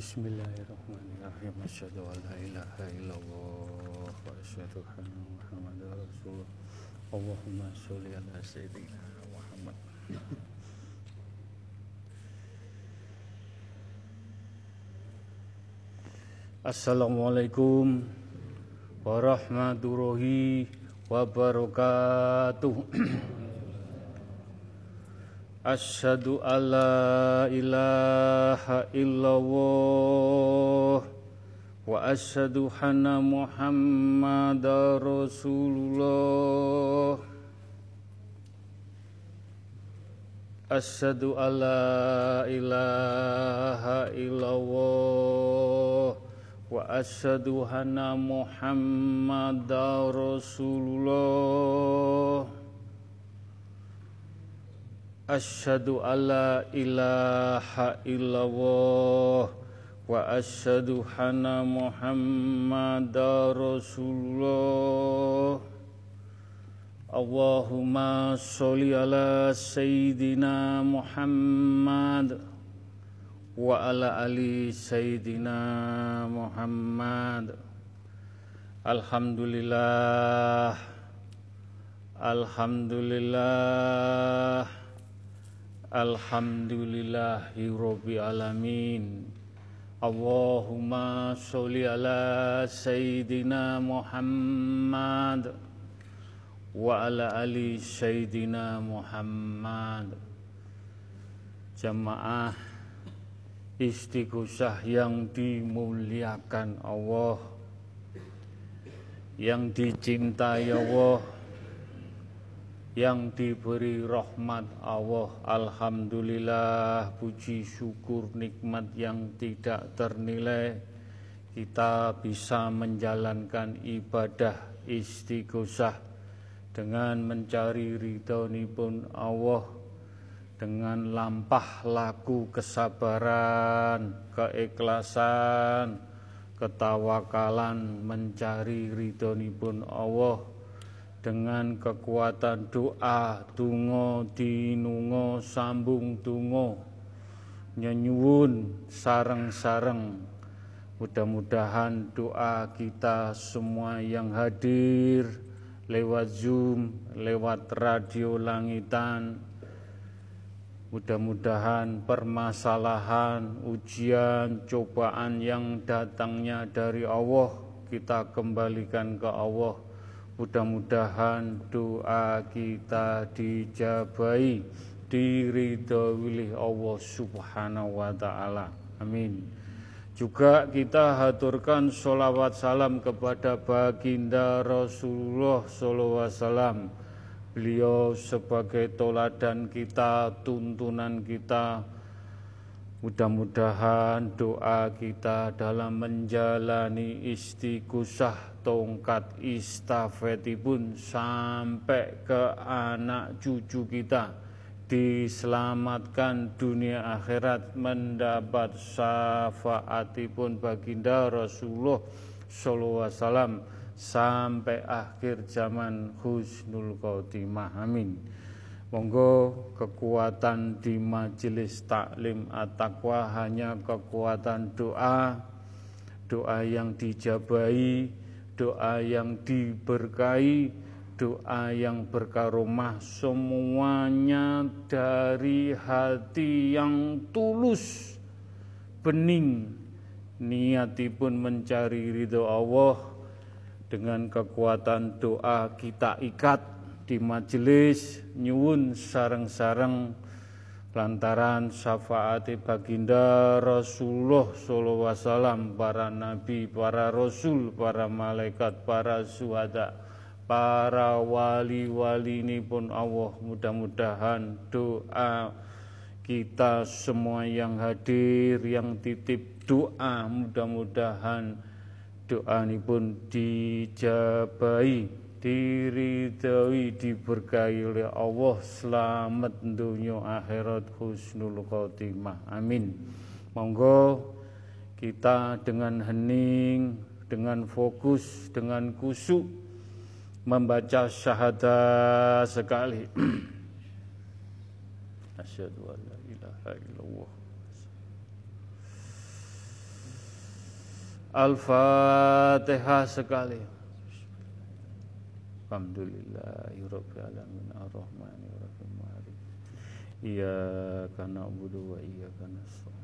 Bismillahirrahmanirrahim. Asyhadu an la ilaha illallah wa asyhadu anna Muhammadar Rasulullah. Allahumma sholli ala sayyidina Muhammad. Assalamualaikum warahmatullahi wabarakatuh. Asyhadu alla ilaha illallah wa asyhadu anna Muhammadar Rasulullah. Asyhadu alla ilaha illallah wa asyhadu anna Muhammadar Rasulullah. Asyhadu alla ilaha illallah wa asyhadu anna Muhammadar Rasulullah. Allahumma sholli ala sayyidina Muhammad wa ala ali sayyidina Muhammad. Alhamdulillah Alhamdulillah Alhamdulillahi Rabbil Alamin. Allahumma sholli ala Sayyidina Muhammad Wa ala ali Sayyidina Muhammad. Jamaah istighosah yang dimuliakan Allah Yang dicintai Allah yang diberi rahmat Allah. Alhamdulillah puji syukur nikmat yang tidak ternilai. Kita bisa menjalankan ibadah istighosah dengan mencari ridho pun Allah dengan lampah laku kesabaran, keikhlasan, ketawakalan mencari ridho pun Allah dengan kekuatan doa tungo dinungo sambung tungo nyenyuun sareng-sareng. Mudah-mudahan doa kita semua yang hadir lewat Zoom, lewat radio langitan. Mudah-mudahan permasalahan, ujian, cobaan yang datangnya dari Allah kita kembalikan ke Allah Mudah-mudahan doa kita dijabai, diridhoi Allah Subhanahu wa taala. Amin. Juga kita haturkan sholawat salam kepada baginda Rasulullah SAW. Beliau sebagai toladan kita, tuntunan kita, Mudah-mudahan doa kita dalam menjalani istiqosah tongkat istafetipun sampai ke anak cucu kita. Diselamatkan dunia akhirat mendapat syafaatipun baginda Rasulullah sallallahu alaihi wasallam sampai akhir zaman husnul khotimah. Amin. Monggo kekuatan di majelis taklim at-taqwa hanya kekuatan doa, doa yang dijabai, doa yang diberkahi, doa yang berkaromah semuanya dari hati yang tulus, bening, niatipun mencari ridho Allah dengan kekuatan doa kita ikat di majelis nyuwun sarang-sarang lantaran syafaati baginda Rasulullah sallallahu alaihi wasallam para nabi, para rasul, para malaikat, para suhada, para wali-wali ini pun Allah mudah-mudahan doa kita semua yang hadir yang titip doa mudah-mudahan doa ini pun dijabai diridhoi diberkahi oleh Allah selamat dunia akhirat husnul khotimah. Amin. Monggo kita dengan hening dengan fokus dengan kusuk membaca syahadat sekali. Asyhadu an la ilaha illallah. Al-Fatihah sekali. Alhamdulillahirabbil alamin arrahmanir rahim malik. Iyyaka na'budu wa iyyaka nasta'in.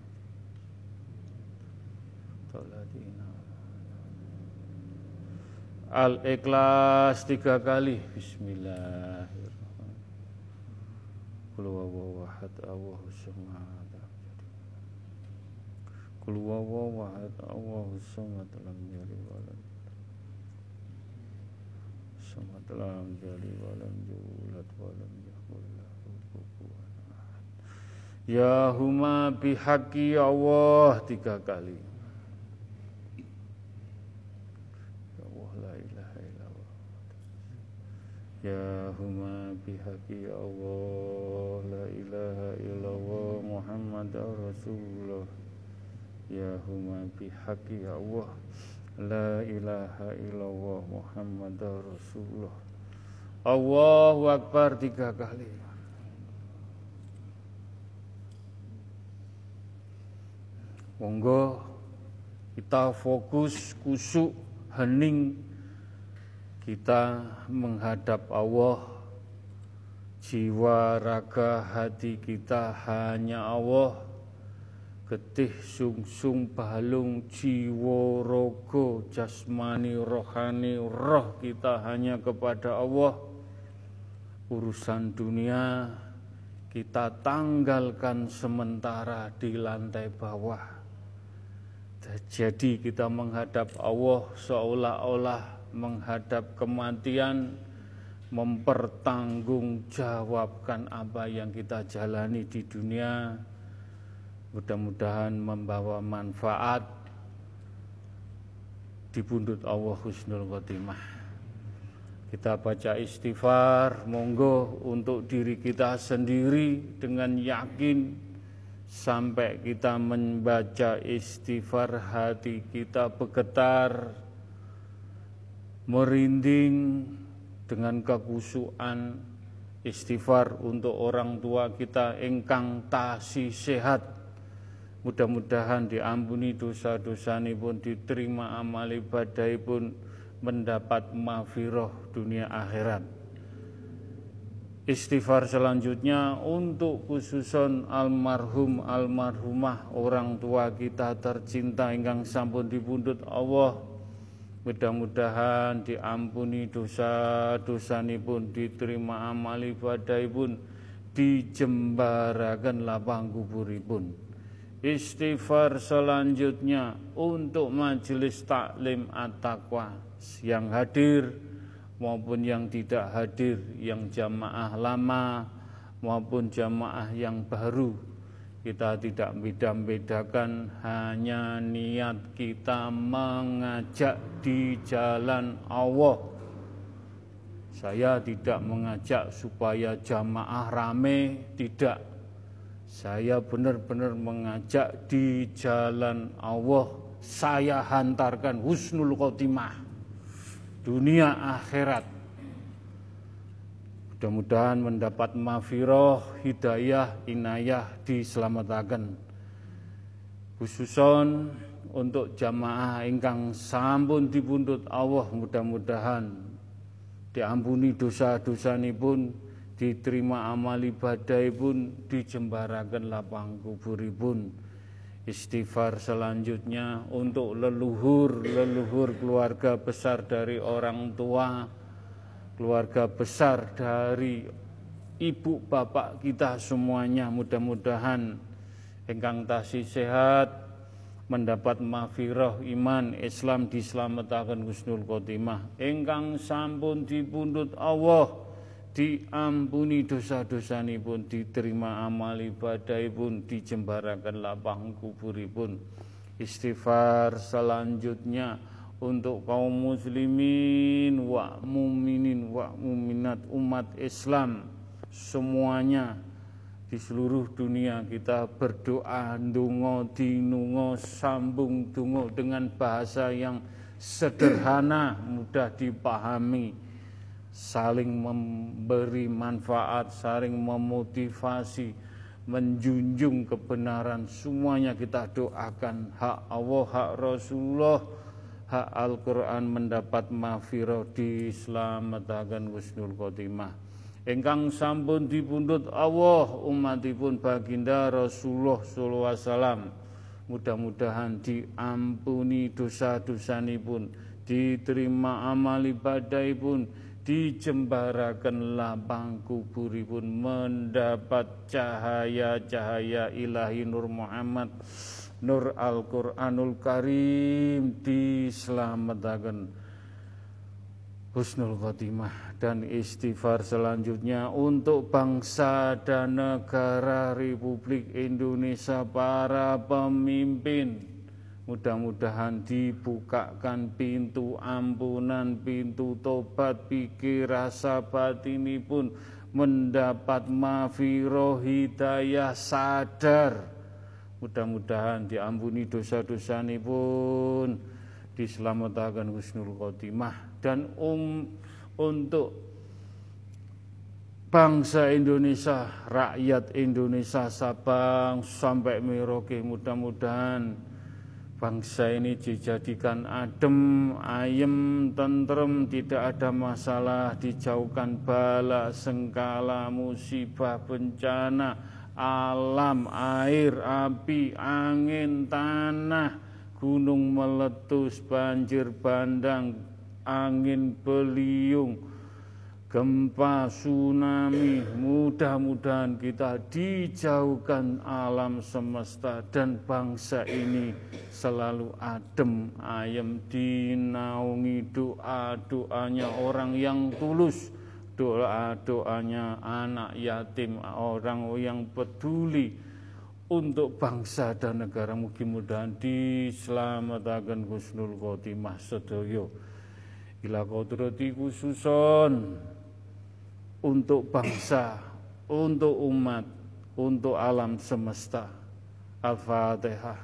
Al-Ikhlas tiga kali Bismillahirrahmanirrahim Kul wawawahad Allahu samad Kul wawawahad Allahu samad Lam yalid walam Samad lam yalid walam yulad walam yakul lahu kufuwan Ya huma bihaqi Allah tiga kali. Ya huma bihaqi Allah La ilaha illallah Muhammad Rasulullah. Ya huma bihaqi Allah La ilaha illallah Muhammad Rasulullah. Allahu Akbar tiga kali. Monggo kita fokus kusuk hening. Kita menghadap Allah. Jiwa raga hati kita hanya Allah getih sungsung balung jiwa rogo jasmani rohani roh kita hanya kepada Allah. Urusan dunia kita tanggalkan sementara di lantai bawah. Jadi kita menghadap Allah seolah-olah menghadap kematian, mempertanggungjawabkan apa yang kita jalani di dunia, mudah-mudahan membawa manfaat di pundut Allah Husnul Khotimah. Kita baca istighfar, monggo untuk diri kita sendiri dengan yakin sampai kita membaca istighfar hati kita bergetar merinding dengan kekusuan istighfar untuk orang tua kita engkang tasi sehat mudah-mudahan diampuni dosa-dosa pun diterima amal ibadah pun mendapat mafiroh dunia akhirat istighfar selanjutnya untuk khususon almarhum almarhumah orang tua kita tercinta ingkang sampun dibundut Allah Mudah-mudahan diampuni dosa-dosa pun diterima amal ibadah pun dijembarakan lapang kuburipun. Istighfar selanjutnya untuk majelis taklim at-taqwa yang hadir maupun yang tidak hadir, yang jamaah lama maupun jamaah yang baru kita tidak beda-bedakan hanya niat kita mengajak di jalan Allah. Saya tidak mengajak supaya jamaah rame, tidak. Saya benar-benar mengajak di jalan Allah. Saya hantarkan husnul khotimah. Dunia akhirat Mudah-mudahan mendapat mafiroh, hidayah, inayah diselamatkan. Khususon untuk jamaah ingkang sampun dibundut Allah mudah-mudahan diampuni dosa-dosa pun diterima amal ibadah pun dijembarakan lapang kuburipun. Istighfar selanjutnya untuk leluhur leluhur keluarga besar dari orang tua keluarga besar dari ibu bapak kita semuanya mudah-mudahan engkang tasih sehat mendapat mafiroh iman Islam diselamatkan Gusnul Khotimah. Engkang sampun dipundut Allah diampuni dosa-dosa pun diterima amal ibadah pun dijembarakan lapang kuburipun. Istighfar selanjutnya untuk kaum muslimin wa muminin wa muminat umat Islam. Semuanya di seluruh dunia kita berdoa dungo dinungo sambung dungo dengan bahasa yang sederhana mudah dipahami saling memberi manfaat saling memotivasi menjunjung kebenaran. Semuanya kita doakan. Hak Allah hak Rasulullah hak Al-Quran mendapat mafiroh di selamatkan husnul khotimah. Ingkang sampun dipundhut Allah umatipun baginda Rasulullah sallallahu alaihi wasallam. Mudah-mudahan diampuni dosa-dosanipun diterima amal ibadahipun dijembarakan lapang kuburipun mendapat cahaya-cahaya ilahi Nur Muhammad Nur Al-Quranul Karim diselamatkan. Husnul khotimah dan istighfar selanjutnya untuk bangsa dan negara Republik Indonesia para pemimpin Mudah-mudahan dibukakan pintu ampunan, pintu tobat, pikir rasa batini pun mendapat mafiroh hidayah sadar. Mudah-mudahan diampuni dosa-dosa ini pun diselamatkan husnul khotimah dan um, untuk bangsa Indonesia, rakyat Indonesia Sabang sampai Merauke mudah-mudahan bangsa ini dijadikan adem, ayem, tentrem, tidak ada masalah, dijauhkan bala, sengkala, musibah, bencana, alam, air, api, angin, tanah, gunung meletus, banjir bandang, angin beliung, gempa, tsunami, mudah-mudahan kita dijauhkan alam semesta dan bangsa ini selalu adem, ayem, dinaungi doa-doanya orang yang tulus, doa-doanya anak yatim, orang yang peduli untuk bangsa dan negara. Mudah-mudahan diselamatkan husnul khotimah sedoyo. Ila kodrati khususon untuk bangsa, untuk umat, untuk alam semesta. Al-Fatihah.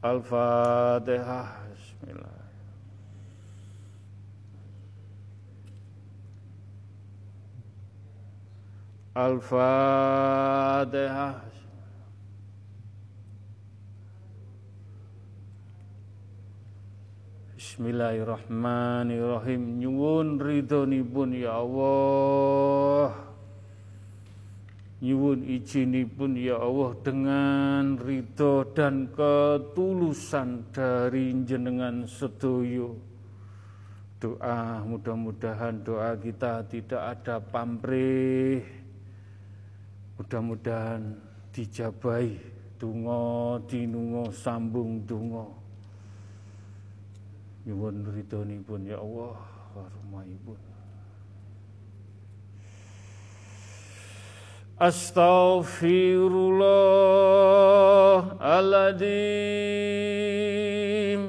Al-Fatihah. Bismillah. Al-Fatihah. Bismillahirrahmanirrahim. Nyuwun ridhonipun ya Allah. Nyuwun izinipun ya Allah dengan ridho dan ketulusan dari jenengan sedoyo. Doa mudah-mudahan doa kita tidak ada pamrih. Mudah-mudahan dijabai dungo dinungo sambung dungo nyuwun ridhonipun ya Allah warahmatipun Astaghfirullahaladzim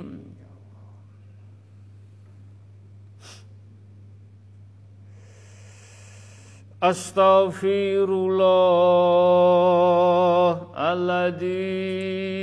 Astaghfirullahaladzim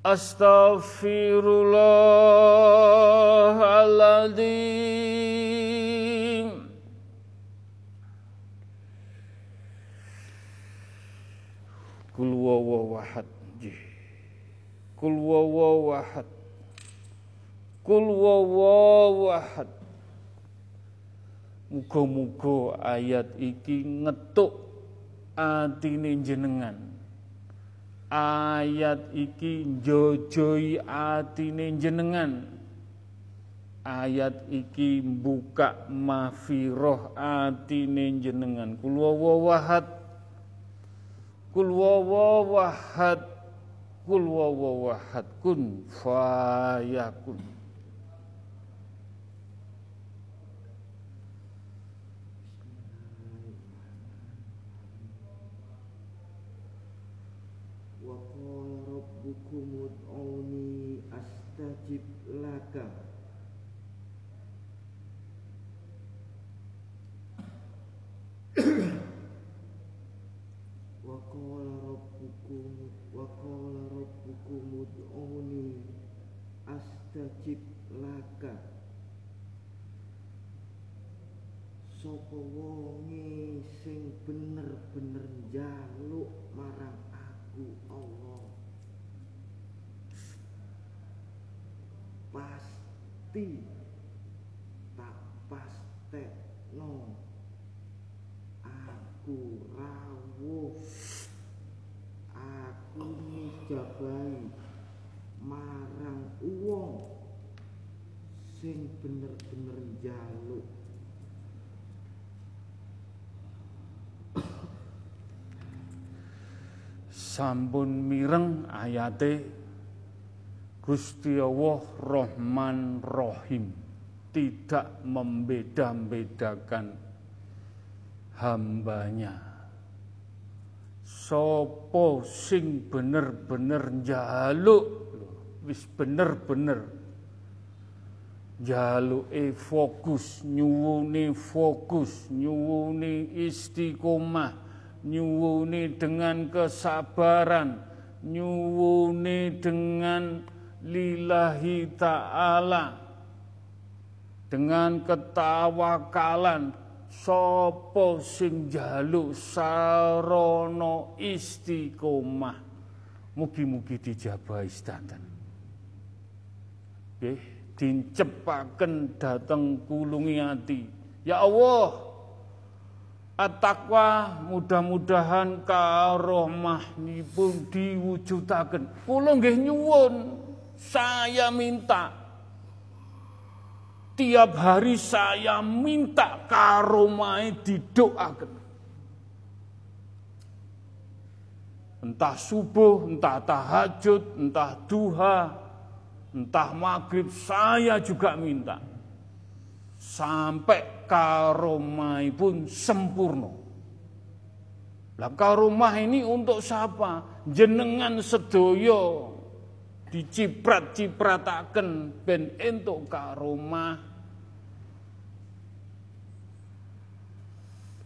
Astaghfirullahaladzim. Kul wawawahad Kul wawawahad Kul wawawahad Muga-muga ayat iki ngetuk atine jenengan ayat iki njojoi atine jenengan ayat iki buka mafiroh atine jenengan kul wawahad kul wawahad kul kun fayakun astajib laka sapa wonge sing bener-bener njaluk marang aku Allah pasti tak pastekno aku rawuh aku nijabai marang uang sing bener-bener njaluk sampun mireng ayate Gusti Allah Rahman Rahim. Tidak membeda-bedakan hambanya. Sopo sing bener-bener njaluk? Wis bener-bener jaluke fokus nyuwune fokus nyuwune istiqomah nyuwune dengan kesabaran nyuwune dengan lillahi ta'ala dengan ketawakalan. Sapa sing jaluk sarana istiqomah? Mugi-mugi dijabahi sedanten nggih dincepaken dateng kulungi ati. Ya Allah at-taqwa mudah-mudahan karomahipun diwujudaken. Kula nggih nyuwun saya minta. Tiap hari saya minta karomai didoakan entah subuh, entah tahajud, entah duha, entah maghrib, saya juga minta. Sampai karomai pun sempurna. Lah karomah ini untuk siapa? Jenengan sedoyo diciprat-ciprataken ben entuk karomah.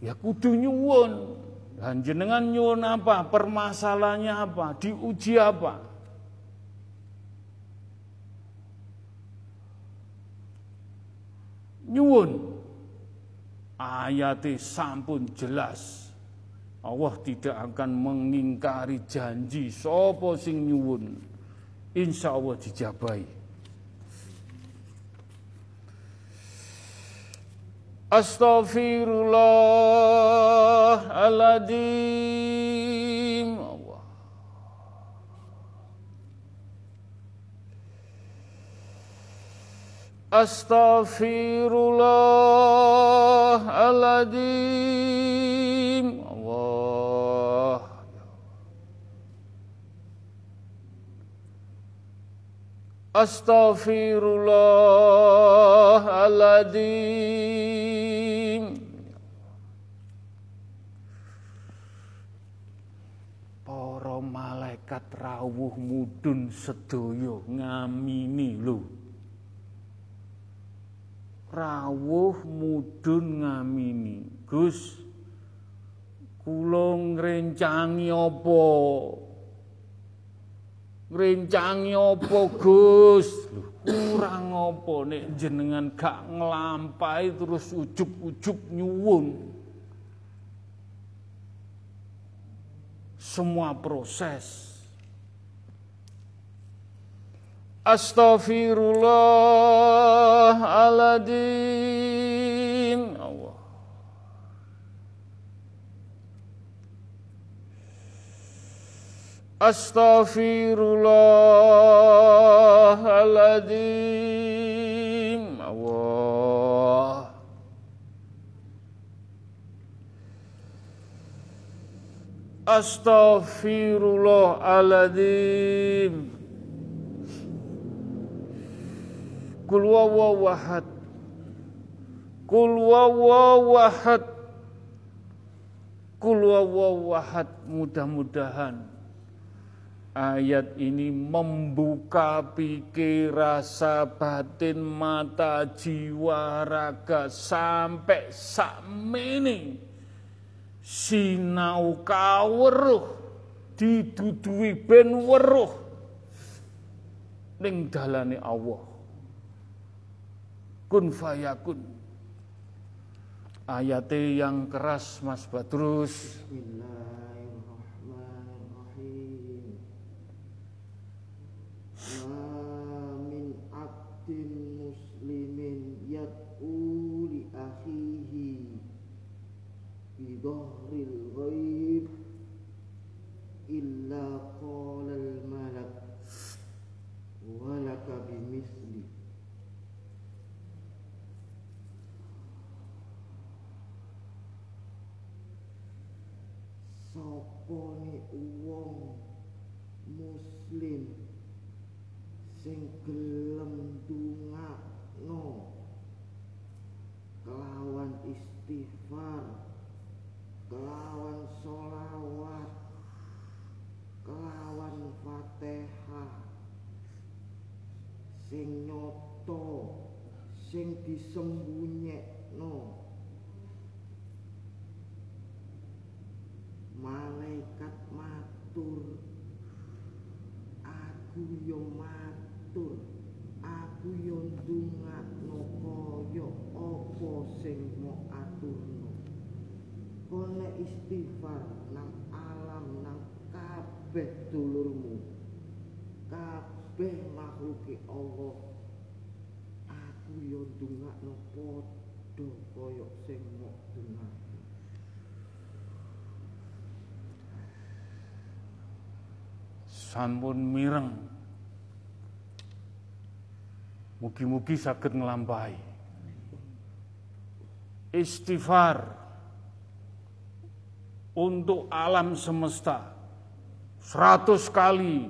Ya kudu nyuwun. Dan jenengan nyuwun apa? Permasalahannya apa? Diuji apa? nyuwun ayat sampun jelas. Allah tidak akan mengingkari janji sopo sing nyuwun. Insya Allah dijabai Astaghfirullahaladzim Astaghfirullahaladzim Allah. Astaghfirullahaladzim Para malaikat rawuh mudun sedoyo ngamini lho rawuh mudun ngamini. Gus kula ngrencangi apa? Ngrencangi apa Gus? Kurang apa? Nek jenengan gak nglampahi terus ujub-ujub nyuwun. Semua proses Astaghfirullahaladzim Allah Astaghfirullahaladzim Allah Astaghfirullahaladzim Kul wawawahad Kul wawawahad Kul wawawahad Mudah-mudahan Ayat ini membuka pikir, rasa, batin, mata, jiwa, raga sampai sakmene. Sinau kaweruh didudui ben weruh. Ning dalane Allah. Kun fayakun. Ayate yang keras Mas Badrus. Bismillah. sapane wong muslim sing gelem ndongakno kelawan istighfar kelawan sholawat kelawan fatihah sing nyoto sing disembunyikan malaikat matur aku yo matur aku yo ndongakno kaya apa sing mau aturno kone istighfar nang alam nang kabeh dulurmu kabeh makhluke Allah aku yo ndongakno padha kaya sing mau ndongakno sampun mireng. Mugi-mugi sakit nglampahi. Istighfar untuk alam semesta 100 kali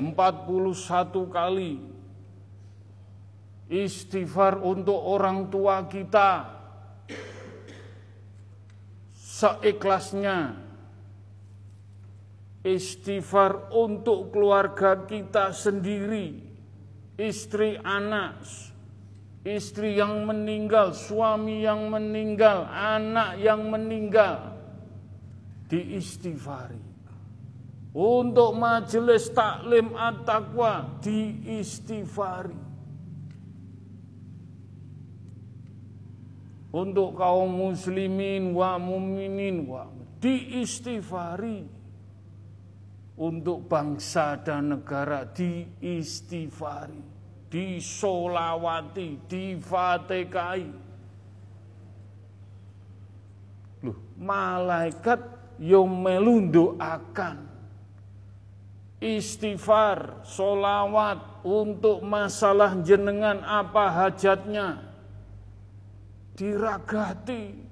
41 kali. Istighfar untuk orang tua kita seikhlasnya istighfar untuk keluarga kita sendiri, istri anak, istri yang meninggal, suami yang meninggal, anak yang meninggal, diistighfari. Untuk majelis taklim at-taqwa diistighfari. Untuk kaum muslimin wa muminin wa diistighfari untuk bangsa dan negara diistighfari, disolawati, difatekai. Loh, malaikat yang melundu akan istighfar, solawat untuk masalah jenengan apa hajatnya diragati.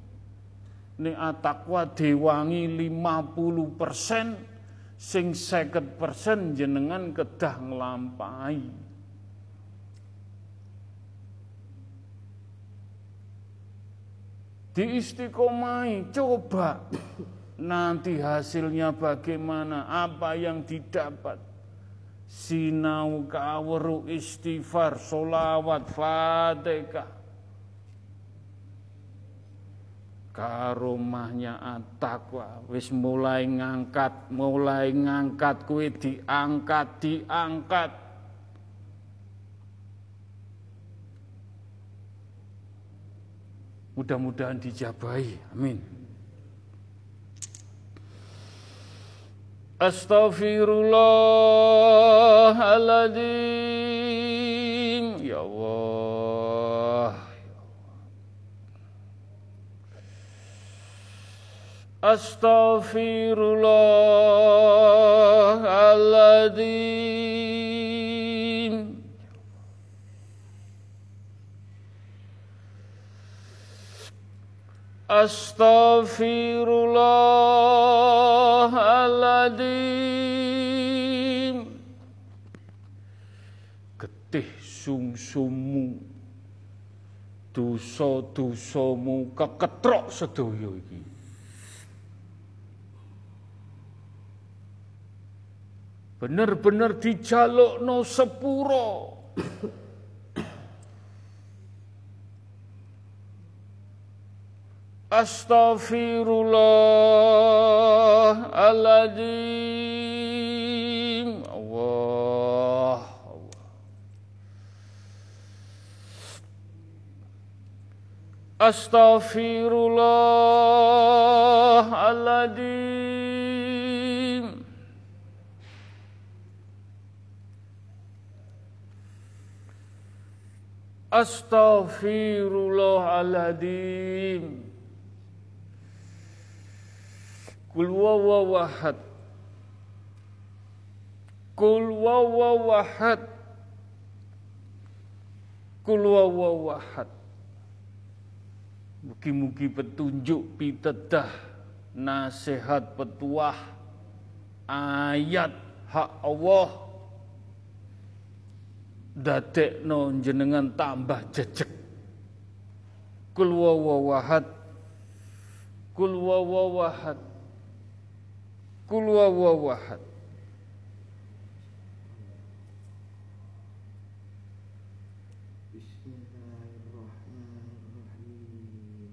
Ini atakwa diwangi 50 persen sing seket persen jenengan kedah ngelampai. Di istiqomai coba nanti hasilnya bagaimana, apa yang didapat. Sinau kaweru istighfar, solawat, fatihah karomahnya atakwa wis mulai ngangkat mulai ngangkat kue diangkat diangkat. Mudah-mudahan dijabahi. Amin. Astaghfirullahaladzim. Ya Allah Astaghfirullahaladzim. Astaghfirullahaladzim. Getih sungsumu. Dosa-dosamu keketrok sedaya iki Bener-bener dijalukno sepuro. Astaghfirullahaladzim Allah Allah. Astaghfirullahaladzim Astaghfirullahaladzim. Kul wawawahad Kul wawawahad Kul wawawahad Mugi-mugi petunjuk pitedah Nasihat petuah Ayat hak Allah Dadekno jenengan tambah jejek Kul wawawahad Kul wawawahad Kul Bismillahirrahmanirrahim.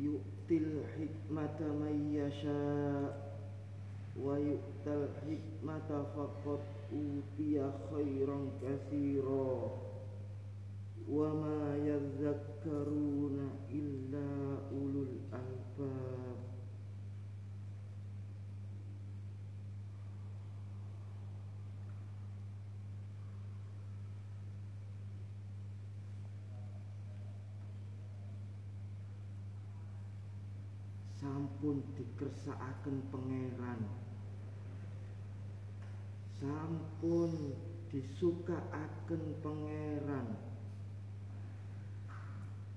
Yu'til hikmata Wa yu'tal hikmata faqad utiya khairan katsira. Wa ma yadhakkaruna illa ulul albab. Sampun dikersakaken pangeran sampun disukaaken pangeran.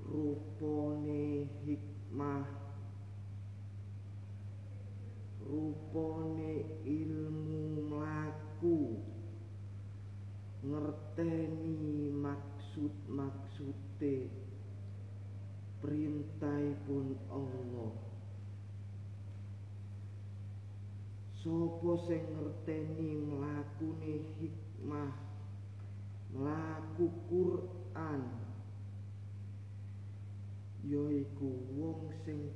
Rupane hikmah. Rupane ilmu mlaku. Ngerteni maksud-maksude. Perintahipun Allah Sopo sing ngerteni mlakune hikmah? Mlaku Quran. Yaiku wong sing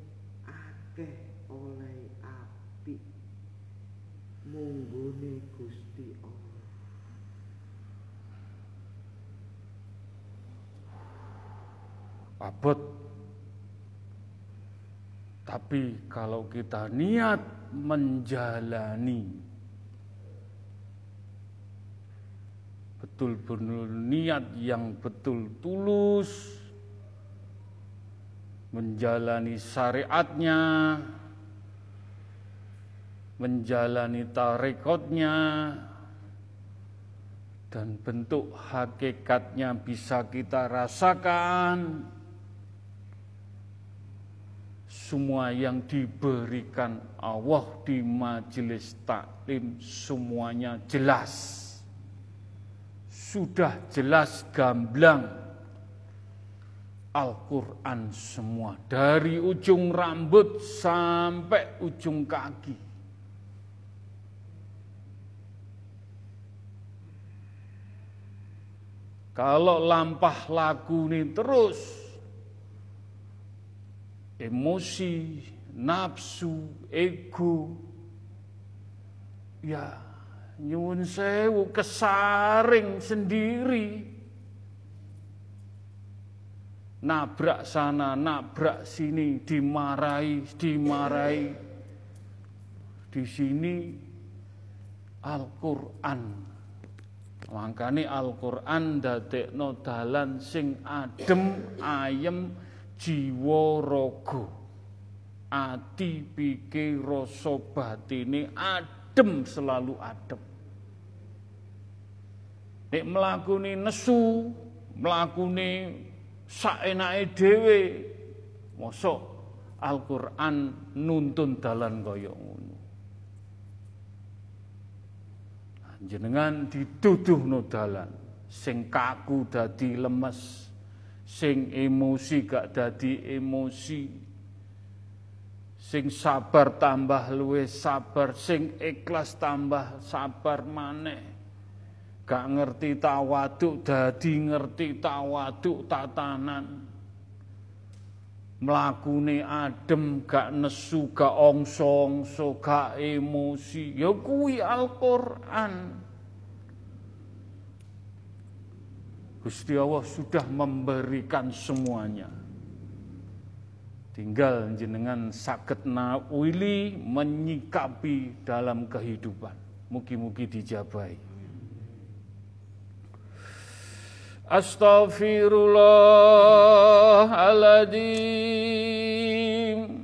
akeh oleh apik. Munggone Gusti Allah. Abot tapi kalau kita niat menjalani betul-betul niat yang betul tulus menjalani syariatnya menjalani tarekotnya dan bentuk hakikatnya bisa kita rasakan semua yang diberikan Allah di majelis taklim semuanya jelas. Sudah jelas gamblang Al-Quran semua. Dari ujung rambut sampai ujung kaki. Kalau lampah lagu ini terus emosi, nafsu, ego, ya nyuwun sewu kesaring sendiri. Nabrak sana, nabrak sini, dimarahi, dimarahi. Di sini Al-Qur'an. Makane Al-Qur'an dadekno dalan sing adem, ayem, jiwa raga ati pikir rasa batine adem selalu adem. Nek mlakune nesu mlakune saenake dhewe mosok Al-Qur'an nuntun dalan kaya ngono. Jenengan dituduhno dalan sing kaku dadi lemes sing emosi gak dadi emosi. Sing sabar tambah luwe sabar. Sing ikhlas tambah sabar maneh. Gak ngerti tawaduk dadi ngerti tawaduk tatanan. Mlakune adem gak nesu gak ongso-ongso gak emosi. Ya kuwi Al-Qur'an Gusti Allah sudah memberikan semuanya. Tinggal jenengan sakit nawili menyikapi dalam kehidupan. Mugi-mugi dijabai. Astaghfirullahaladzim.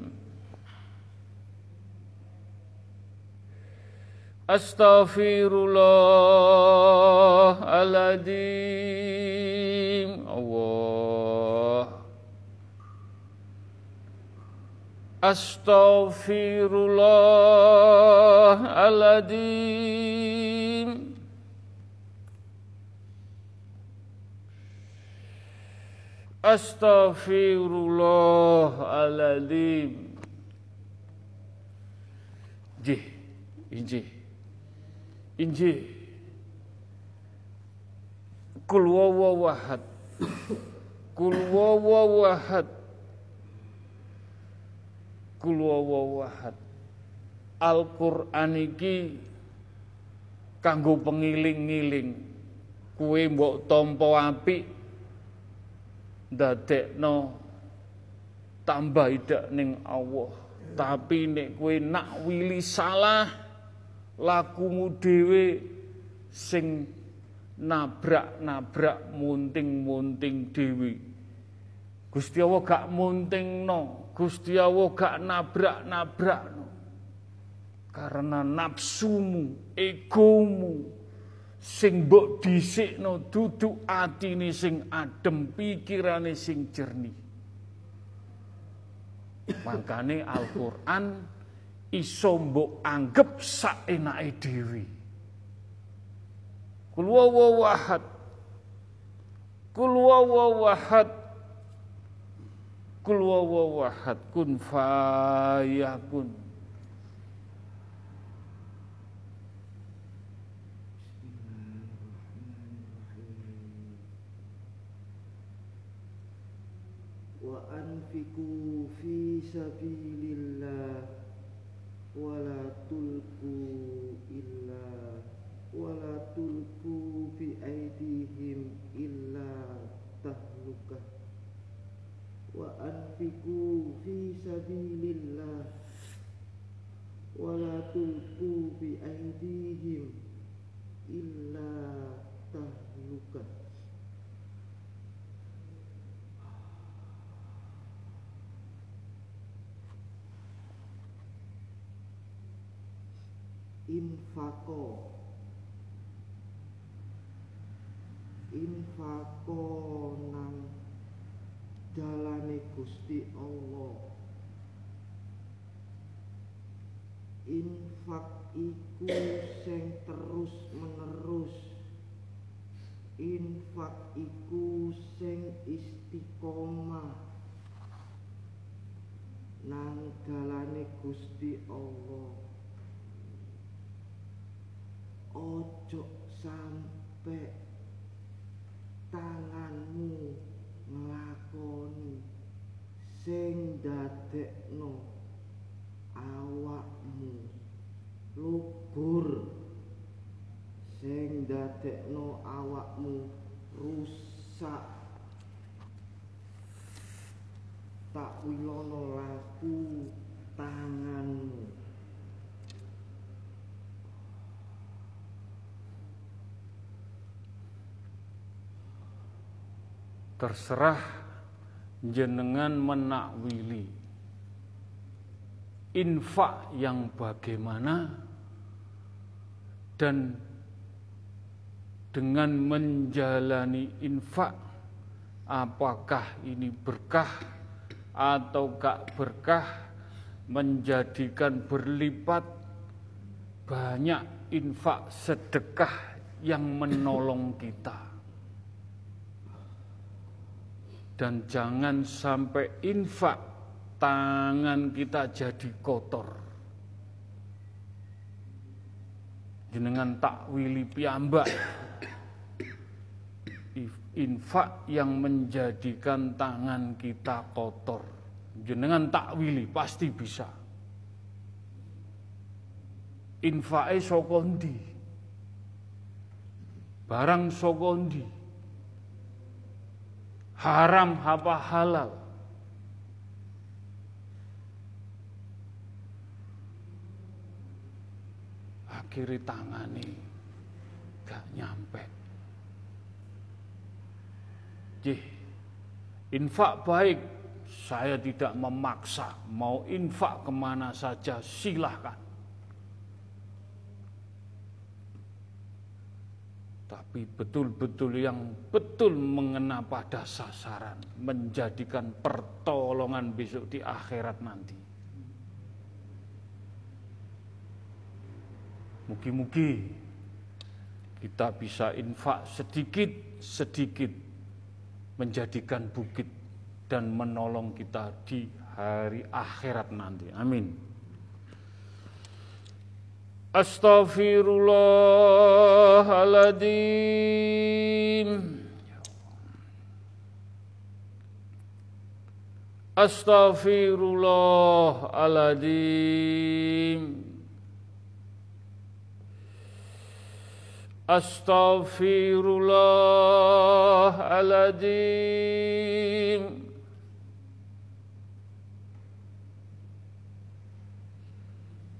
Astaghfirullahaladzim Allah. Astaghfirullahaladzim Astaghfirullahaladzim Jih, injih Injil. Kul wawahad Kul wawahad Kul wawahad Al-Qur'an iki kanggo pengiling-ngiling. Kue mbok tampa apik ndadekno tambah idak ning Allah. Tapi nek kue nak wili salah lakumu dhewe sing nabrak-nabrak munting-munting dhewe. Gusti Allah gak muntingno, Gusti Allah gak nabrak-nabrakno. Karena nafsumu, egomu sing mbok dhisikno duduk atine sing adem, pikirane sing jernih. Makane Al-Qur'an iso mbok anggap saenake dhewe. Kul wawahad. Kul wawahad. Kul wawahad kun fayakun. Wa anfiku fi sabilillah wala tulku illa tulku bi aidihim illa tahlukah. Wa anfiku fi sabilillah. Wala tulku bi aidihim illa tahlukah. Infako infako nang dalane Gusti Allah. Infak iku sing terus menerus. Infak iku sing istiqomah nang dalane Gusti Allah. Ojo sampe tanganmu nglakoni. Sing dadekno awakmu lugur sing dadekno awakmu rusak. Tak wilono laku tanganmu terserah jenengan menakwili infak yang bagaimana dan dengan menjalani infak apakah ini berkah atau gak berkah menjadikan berlipat banyak infak sedekah yang menolong kita. Dan jangan sampai infak tangan kita jadi kotor. Jenengan takwili piambak infak yang menjadikan tangan kita kotor. Jenengan takwili pasti bisa. Infake sokondi. Barang sokondi. Haram apa halal. Akhirnya tangani gak nyampe. Jih, infak baik, saya tidak memaksa, mau infak ke mana saja silahkan. Tapi betul-betul yang betul mengena pada sasaran, menjadikan pertolongan besok di akhirat nanti. Mugi-mugi kita bisa infak sedikit-sedikit menjadikan bukit dan menolong kita di hari akhirat nanti. Amin. Astaghfirullahaladzim. Astaghfirullahaladzim. Astaghfirullahaladzim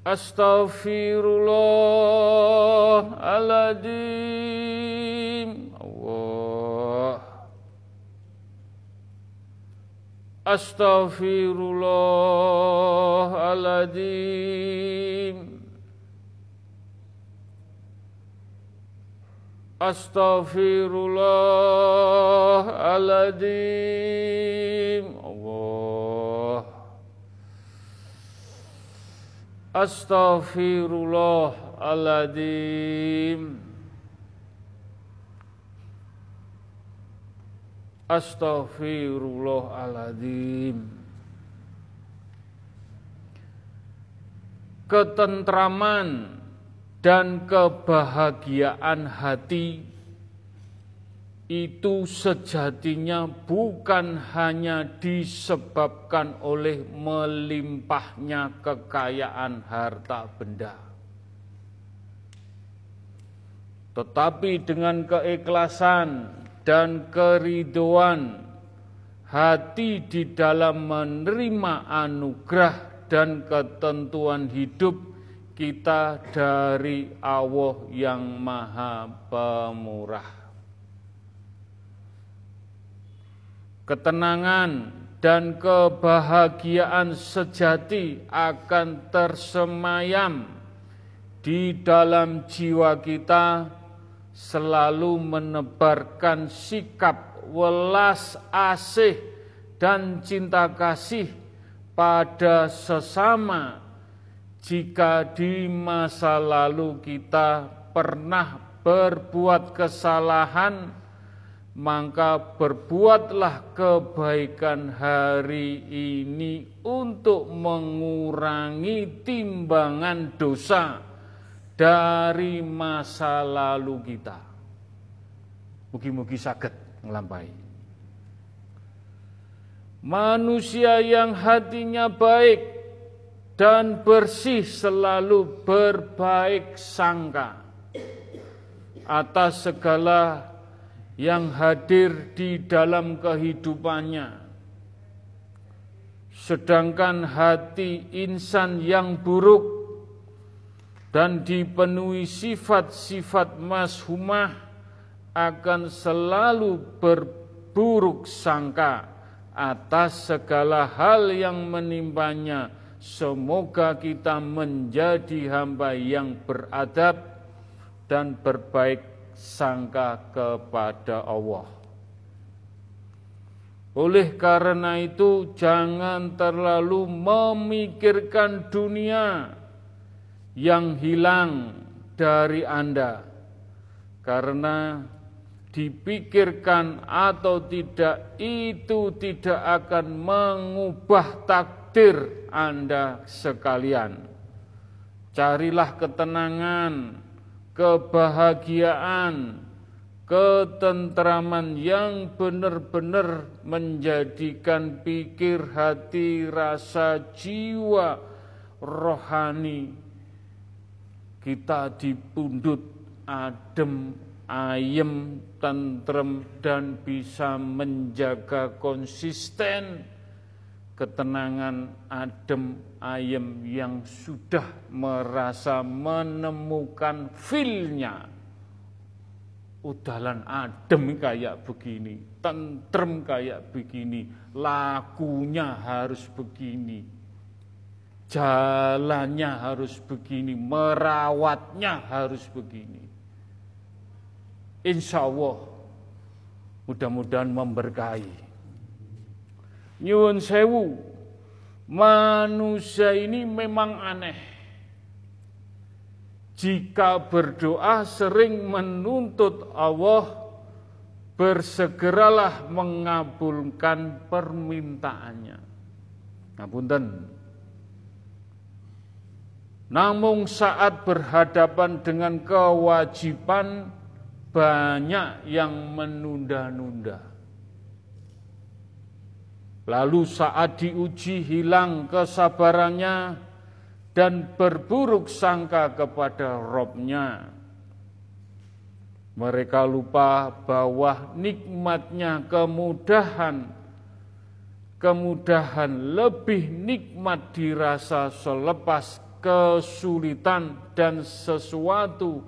Astaghfirullahaladzim Allah Astaghfirullahaladzim Astaghfirullahaladzim Astaghfirullahaladzim Astaghfirullahaladzim Ketentraman dan kebahagiaan hati itu sejatinya bukan hanya disebabkan oleh melimpahnya kekayaan harta benda. Tetapi dengan keikhlasan dan keriduan hati di dalam menerima anugerah dan ketentuan hidup kita dari Allah yang maha pemurah. Ketenangan dan kebahagiaan sejati akan tersemayam di dalam jiwa kita selalu menebarkan sikap welas asih dan cinta kasih pada sesama jika di masa lalu kita pernah berbuat kesalahan, maka berbuatlah kebaikan hari ini untuk mengurangi timbangan dosa dari masa lalu kita. Mugi-mugi sakit ngelampai. Manusia yang hatinya baik dan bersih selalu berbaik sangka atas segala yang hadir di dalam kehidupannya. Sedangkan hati insan yang buruk dan dipenuhi sifat-sifat mashumah akan selalu berburuk sangka atas segala hal yang menimpanya Semoga kita menjadi hamba yang beradab dan berbaik sangka kepada Allah. Oleh karena itu, jangan terlalu memikirkan dunia yang hilang dari Anda, karena dipikirkan atau tidak, itu tidak akan mengubah takdir Anda sekalian. Carilah ketenangan, kebahagiaan, ketentraman yang benar-benar menjadikan pikir, hati, rasa, jiwa, rohani kita dipundut adem, ayem, tentrem dan bisa menjaga konsisten ketenangan adem ayem yang sudah merasa menemukan feelnya udalan adem kayak begini, tentrem kayak begini, lakunya harus begini, jalannya harus begini, merawatnya harus begini. Insya Allah mudah-mudahan memberkahi. Nyuwun sewu, manusia ini memang aneh jika berdoa sering menuntut Allah, bersegeralah mengabulkan permintaannya. Ngapunten. Namun saat berhadapan dengan kewajiban banyak yang menunda-nunda. Lalu saat diuji hilang kesabarannya, dan berburuk sangka kepada Robnya. Mereka lupa bahwa nikmatnya kemudahan, kemudahan lebih nikmat dirasa selepas kesulitan dan sesuatu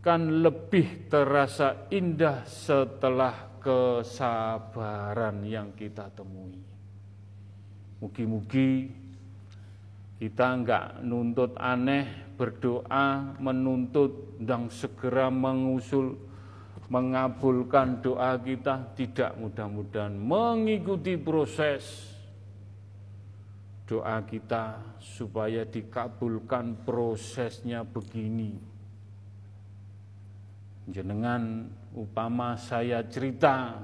kan lebih terasa indah setelah kesabaran yang kita temui. Mugi-mugi kita enggak nuntut aneh, berdoa, menuntut dan segera mengusul, mengabulkan doa kita, tidak mudah-mudahan mengikuti proses doa kita supaya dikabulkan prosesnya begini. Jenengan upama saya cerita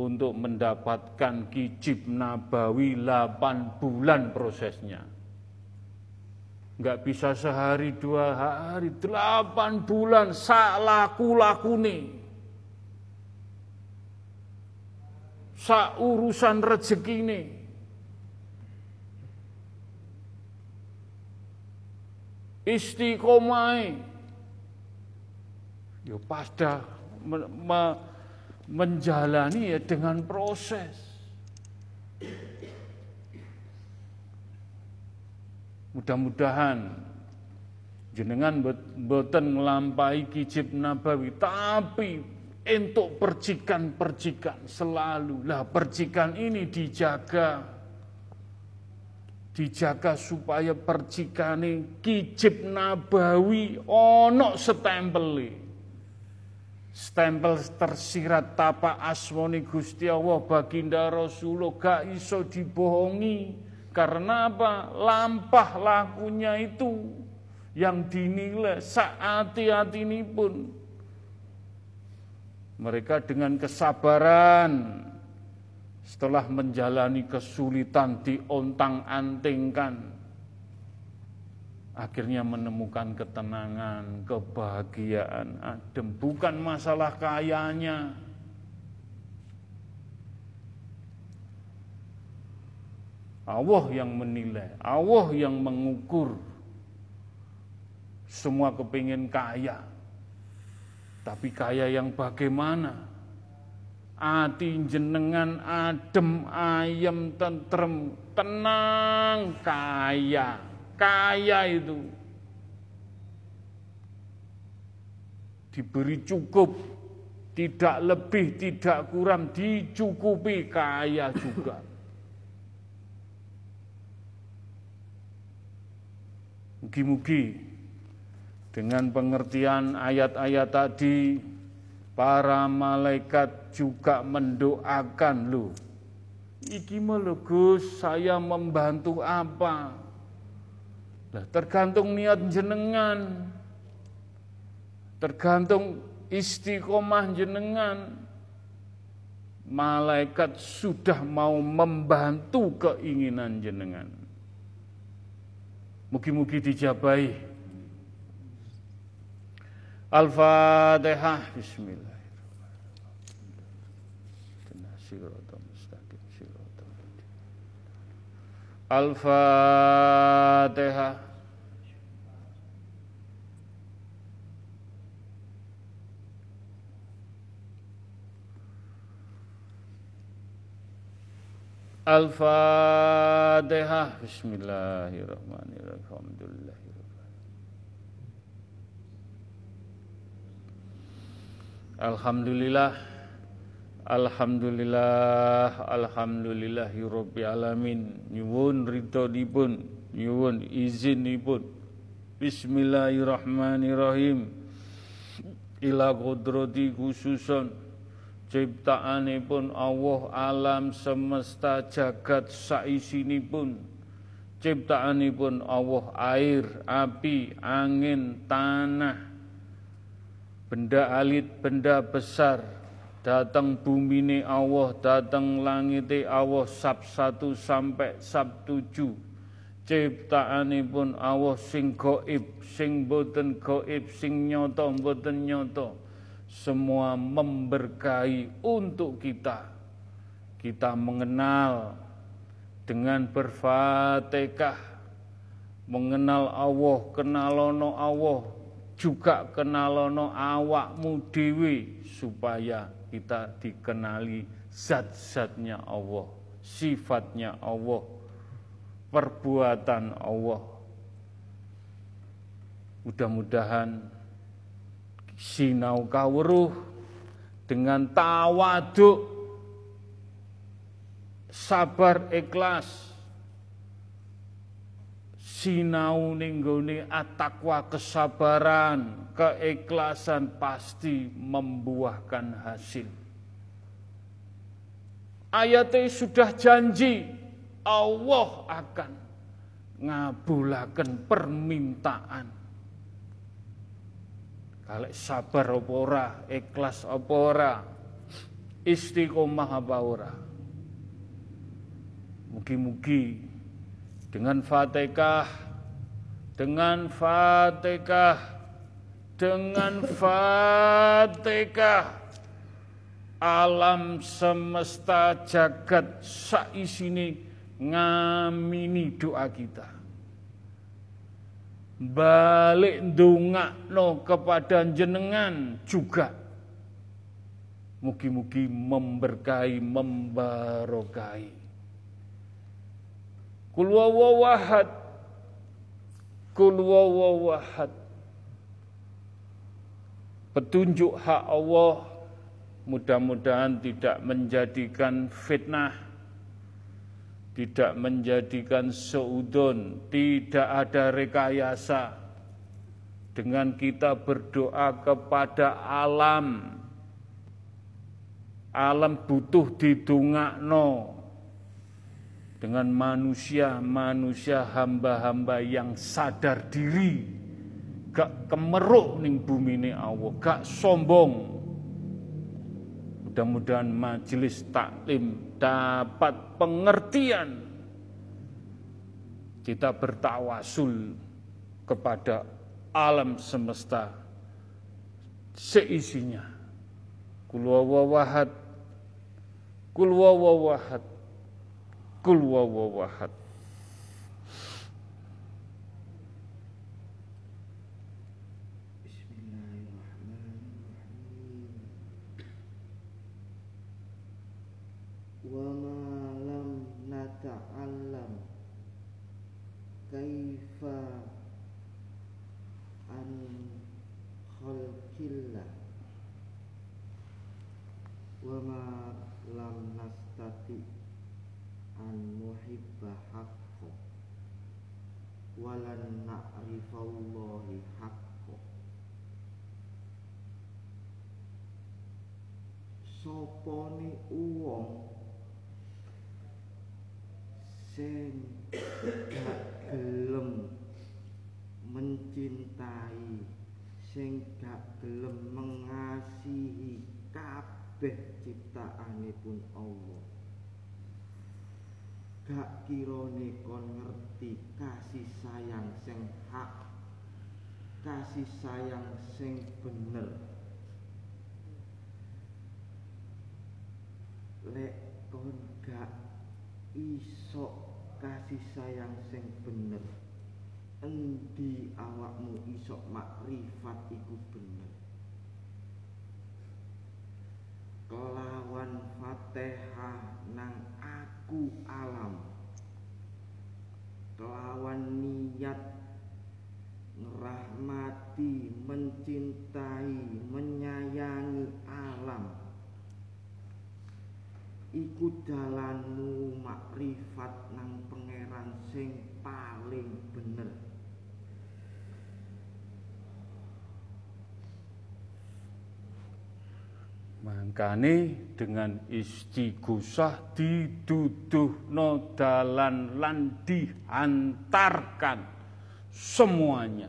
untuk mendapatkan kijib nabawi 8 bulan prosesnya nggak bisa sehari dua hari, delapan bulan sak laku laku nih. Sak urusan rezeki nih. Istiqomai. Ya me, me, menjalani ya dengan proses. Mudah-mudahan jenengan boten melampai kijib nabawi, tapi untuk percikan-percikan selalu. Lah percikan ini dijaga, dijaga supaya percikane kijib nabawi ono stempel stempel tersirat tapak asmoni Gusti Allah baginda Rasulullah gak iso dibohongi. Karena apa? Lampah lakunya itu yang dinilai saat hati ini pun mereka dengan kesabaran setelah menjalani kesulitan diontang-antingkan akhirnya menemukan ketenangan, kebahagiaan, adem bukan masalah kayanya Allah yang menilai, Allah yang mengukur. Semua kepingin kaya. Tapi kaya yang bagaimana? Ati jenengan adem, ayem, tentrem, tenang, kaya. Kaya itu. Diberi cukup, tidak lebih, tidak kurang, dicukupi kaya juga. Mugi-mugi dengan pengertian ayat-ayat tadi Para malaikat juga mendoakan lu. Iki lho Gus, saya membantu apa? Lah tergantung niat jenengan. Tergantung istiqomah jenengan. Malaikat sudah mau membantu keinginan jenengan. Mugi-mugi dijabai. Al-Fatihah. Bismillahirrahmanirrahim. Al-Fatihah. Al-Fatihah. Bismillahirrahmanirrahim. Alhamdulillah. Alhamdulillah. Alhamdulillahirabbil alamin. Nyuwun ridhonipun, nyuwun izinipun. Bismillahirrahmanirrahim. Ila qudrati khususun ciptaanipun Allah alam semesta jagat saisinipun. Ciptaanipun Allah air, api, angin, tanah. Benda alit, benda besar. Datang bumi ini Allah, datang langit Allah sab satu sampai sab tujuh. Ciptaanipun Allah sing goib, sing boten goib, sing nyoto, boten nyoto semua memberkahi untuk kita. Kita mengenal dengan berfatihah, mengenal Allah, kenalono Allah, juga kenalono awakmu dewi supaya kita dikenali zat-zatnya Allah, sifatnya Allah, perbuatan Allah. Mudah-mudahan sinau kawruh dengan tawaduk. Sabar ikhlas. Sinau ninggone atakwa kesabaran keikhlasan pasti membuahkan hasil. Ayatnya sudah janji Allah akan ngabulakan permintaan kalau sabar apa ora, ikhlas apa istiqomah apa ora. Mugi-mugi dengan Fatihah, dengan Fatihah, dengan Fatihah. Alam semesta jagat saisini ngamini doa kita balik no kepada jenengan juga. Mugi-mugi memberkahi membarokai kul wawahad kul wawahad petunjuk hak Allah mudah-mudahan tidak menjadikan fitnah tidak menjadikan seudon, tidak ada rekayasa. Dengan kita berdoa kepada alam, alam butuh didungakno dengan manusia, manusia hamba-hamba yang sadar diri, gak kemeruk ning bumi ini Allah, gak sombong, Mudah-mudahan majelis taklim dapat pengertian. Kita bertawasul kepada alam semesta seisinya. Kulwawawahad, kulwawawahad, kulwawawahad. kaifa an khalqillah wa ma lam nastati an muhibba haqqo walan na'rifallahi haqqo sopone uang sing gak gelem mencintai. Sing gak gelem mengasihi kabeh ciptaanipun Allah. Gak kirane kon ngerti kasih sayang sing hak kasih sayang sing bener. Lek kon gak iso kasih sayang sing bener. Endi awakmu iso makrifat iku bener? Kelawan fatihah nang aku alam. Kelawan niat ngerahmati mencintai menyayangi alam iku dalanmu makrifat nang pangeran sing paling bener Mangkane dengan istighosah diduduhno dalan lan diantarkan semuanya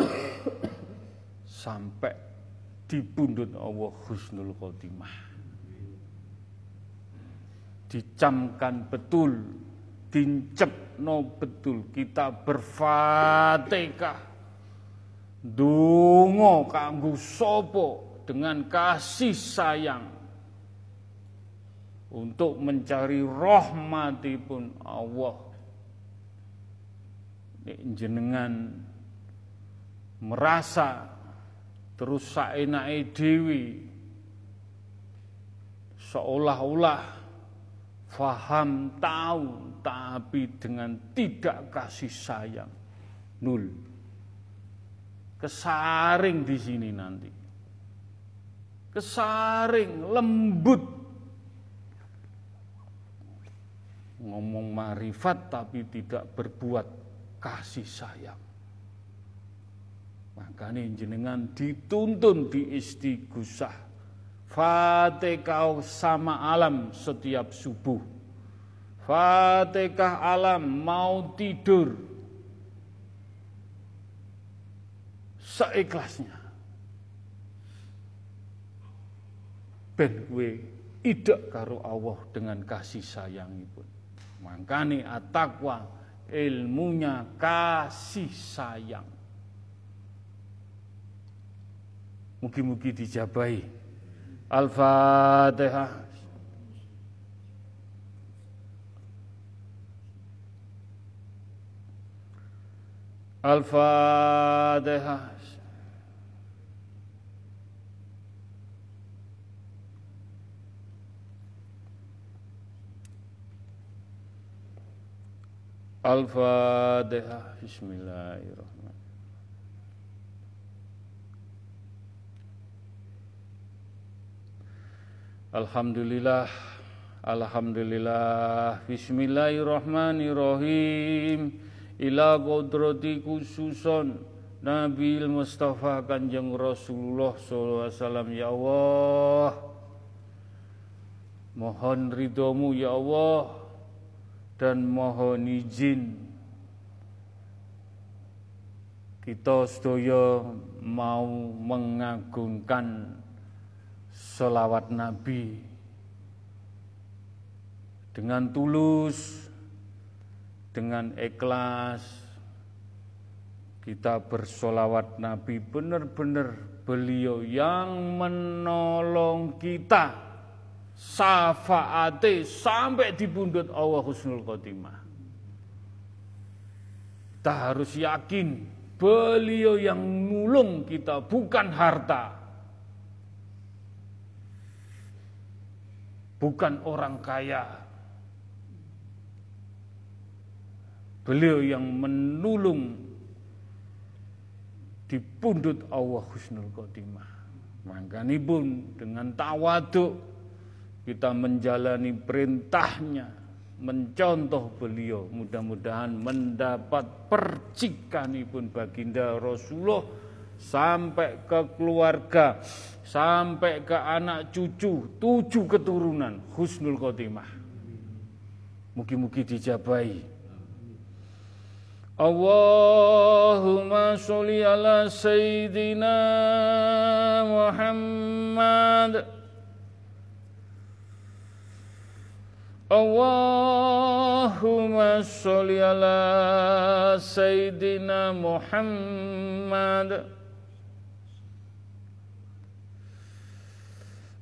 sampai di pundut Allah Husnul Khotimah. Dicamkan betul, dincepno betul kita berfatihah. Dungo kanggo sapa dengan kasih sayang untuk mencari rahmatipun Allah jenengan merasa terus saenake dewi seolah-olah faham tahu tapi dengan tidak kasih sayang nul kesaring di sini nanti kesaring, lembut. Ngomong marifat tapi tidak berbuat kasih sayang. Makanya jenengan dituntun di istighusah. Fatihah sama alam setiap subuh. Fatihah alam mau tidur. Seikhlasnya. ben idak karo Allah dengan kasih sayangipun. Mangkane at-taqwa ilmunya kasih sayang. Mugi-mugi dijabahi. Al-Fatihah. Al-Fatihah. Al-Fatihah Bismillahirrahmanirrahim Alhamdulillah Alhamdulillah. Bismillahirrahmanirrahim. Ila kodrati khususon Nabi Mustafa Kanjeng Rasulullah SAW Ya Allah. Mohon ridhomu ya Allah dan mohon izin. Kita sedaya mau mengagungkan selawat Nabi dengan tulus, dengan ikhlas, kita bersolawat Nabi benar-benar beliau yang menolong kita syafaate sampai di pundut Allah Husnul Khotimah. Kita harus yakin beliau yang nulung kita bukan harta. Bukan orang kaya. Beliau yang menulung di pundut Allah Husnul Khotimah. Makanya pun dengan tawaduk kita menjalani perintahnya, mencontoh beliau, mudah-mudahan mendapat percikan pun baginda Rasulullah sampai ke keluarga, sampai ke anak cucu, tujuh keturunan husnul khotimah. Mugi-mugi dijabai. Allahumma sholli ala sayyidina Muhammad. Allahumma sholli ala sayyidina Muhammad.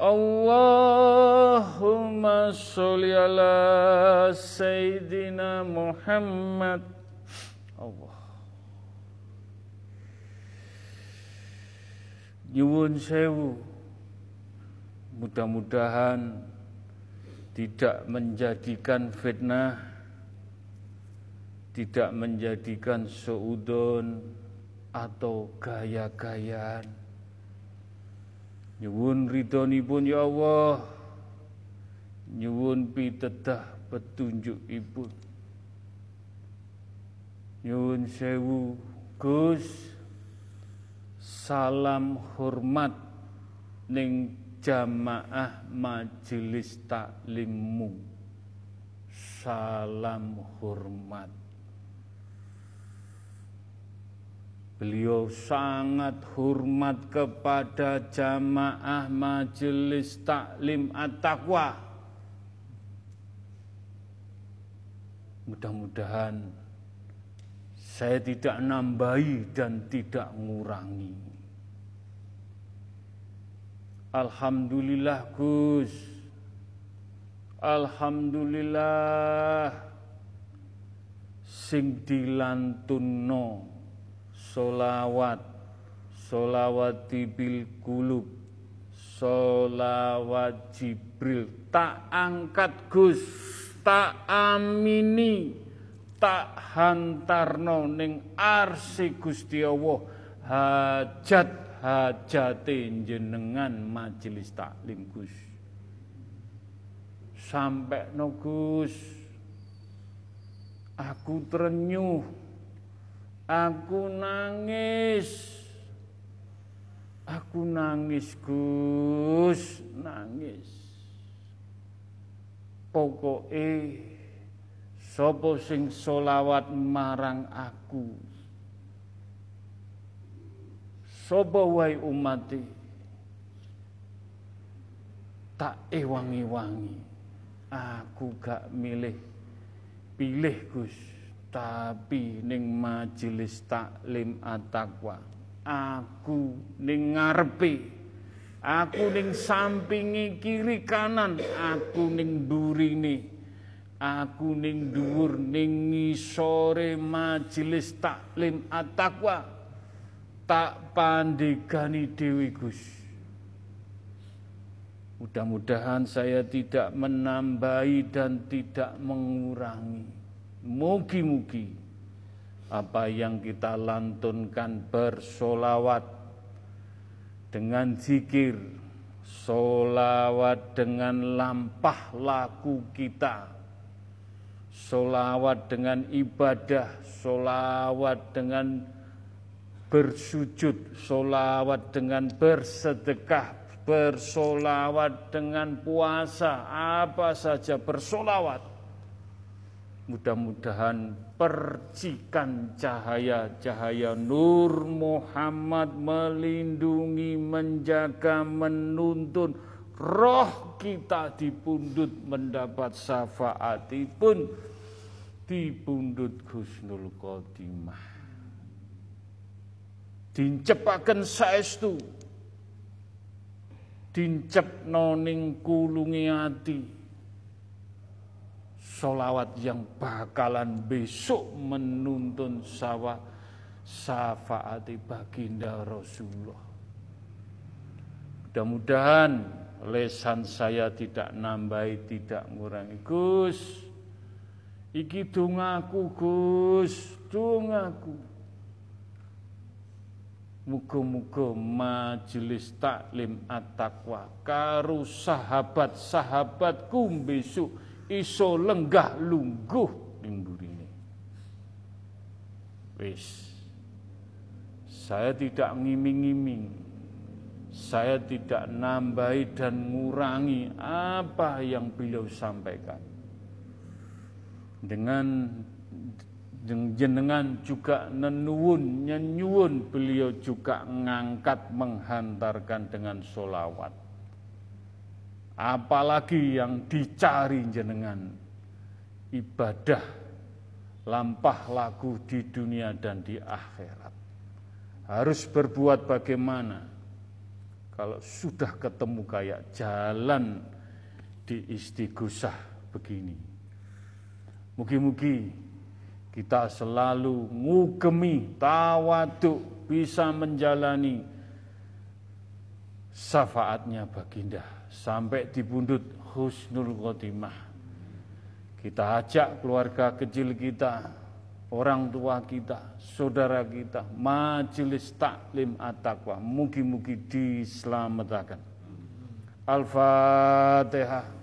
Allahumma sholli ala sayyidina Muhammad. Allah. Nyuwun sewu. Mudah-mudahan tidak menjadikan fitnah, tidak menjadikan seudon atau gaya-gayaan. Nyuwun pun ya Allah, nyuwun pitedah petunjuk ibu. Nyuwun sewu Gus, salam hormat ning jamaah majelis taklimmu. Salam hormat Beliau sangat hormat kepada jamaah majelis taklim at-taqwa. Mudah-mudahan saya tidak nambahi dan tidak ngurangi. Alhamdulillah Gus Alhamdulillah sing dilantunno solawat solawat bil kulub solawat Jibril. Tak angkat Gus. Tak amini. Tak hantarno ning arsi Gusti Allah. Hajat hajate jenengan majelis taklim Gus. Sampai no aku terenyuh, aku nangis, aku nangis Gus, nangis. Pokoknya sopo sing solawat marang aku? Sopo wai umati tak ewangi-wangi. Aku gak milih pilih Gus tapi ning majelis taklim atakwa aku ning ngarepe aku ning sampingi kiri kanan aku ning burine aku ning dhuwur ning ngisore majelis taklim atakwa tak pandegani Dewi Gus. Mudah-mudahan saya tidak menambahi dan tidak mengurangi. Mugi-mugi apa yang kita lantunkan bersolawat dengan zikir, solawat dengan lampah laku kita, solawat dengan ibadah, solawat dengan bersujud, solawat dengan bersedekah, bersolawat dengan puasa, apa saja bersolawat. Mudah-mudahan percikan cahaya-cahaya Nur Muhammad melindungi, menjaga, menuntun. Roh kita dipundut mendapat syafaatipun dipundut Gusnul Khotimah dincepaken saestu. Dincep noning kulungi ati solawat yang bakalan besok menuntun sawa syafaati baginda Rasulullah. Mudah-mudahan lesan saya tidak nambahi tidak ngurangi. Gus iki dungaku Gus dungaku Muga-muga majelis taklim at-taqwa karo sahabat-sahabatku besok iso lenggah lungguh ning burine. Wis. Saya tidak ngiming-ngiming. Saya tidak nambahi dan ngurangi apa yang beliau sampaikan. Dengan jenengan juga nenuwun nyenyuwun beliau juga ngangkat menghantarkan dengan solawat apalagi yang dicari jenengan. Ibadah lampah laku di dunia dan di akhirat. Harus berbuat bagaimana? Kalau sudah ketemu kayak jalan di istighosah begini. Mugi-mugi kita selalu ngugemi tawaduk bisa menjalani syafaatnya baginda sampai di bundut husnul khotimah. Kita ajak keluarga kecil kita, orang tua kita, saudara kita, majelis taklim at-taqwa. Mugi-mugi diselamatkan. Al-Fatihah.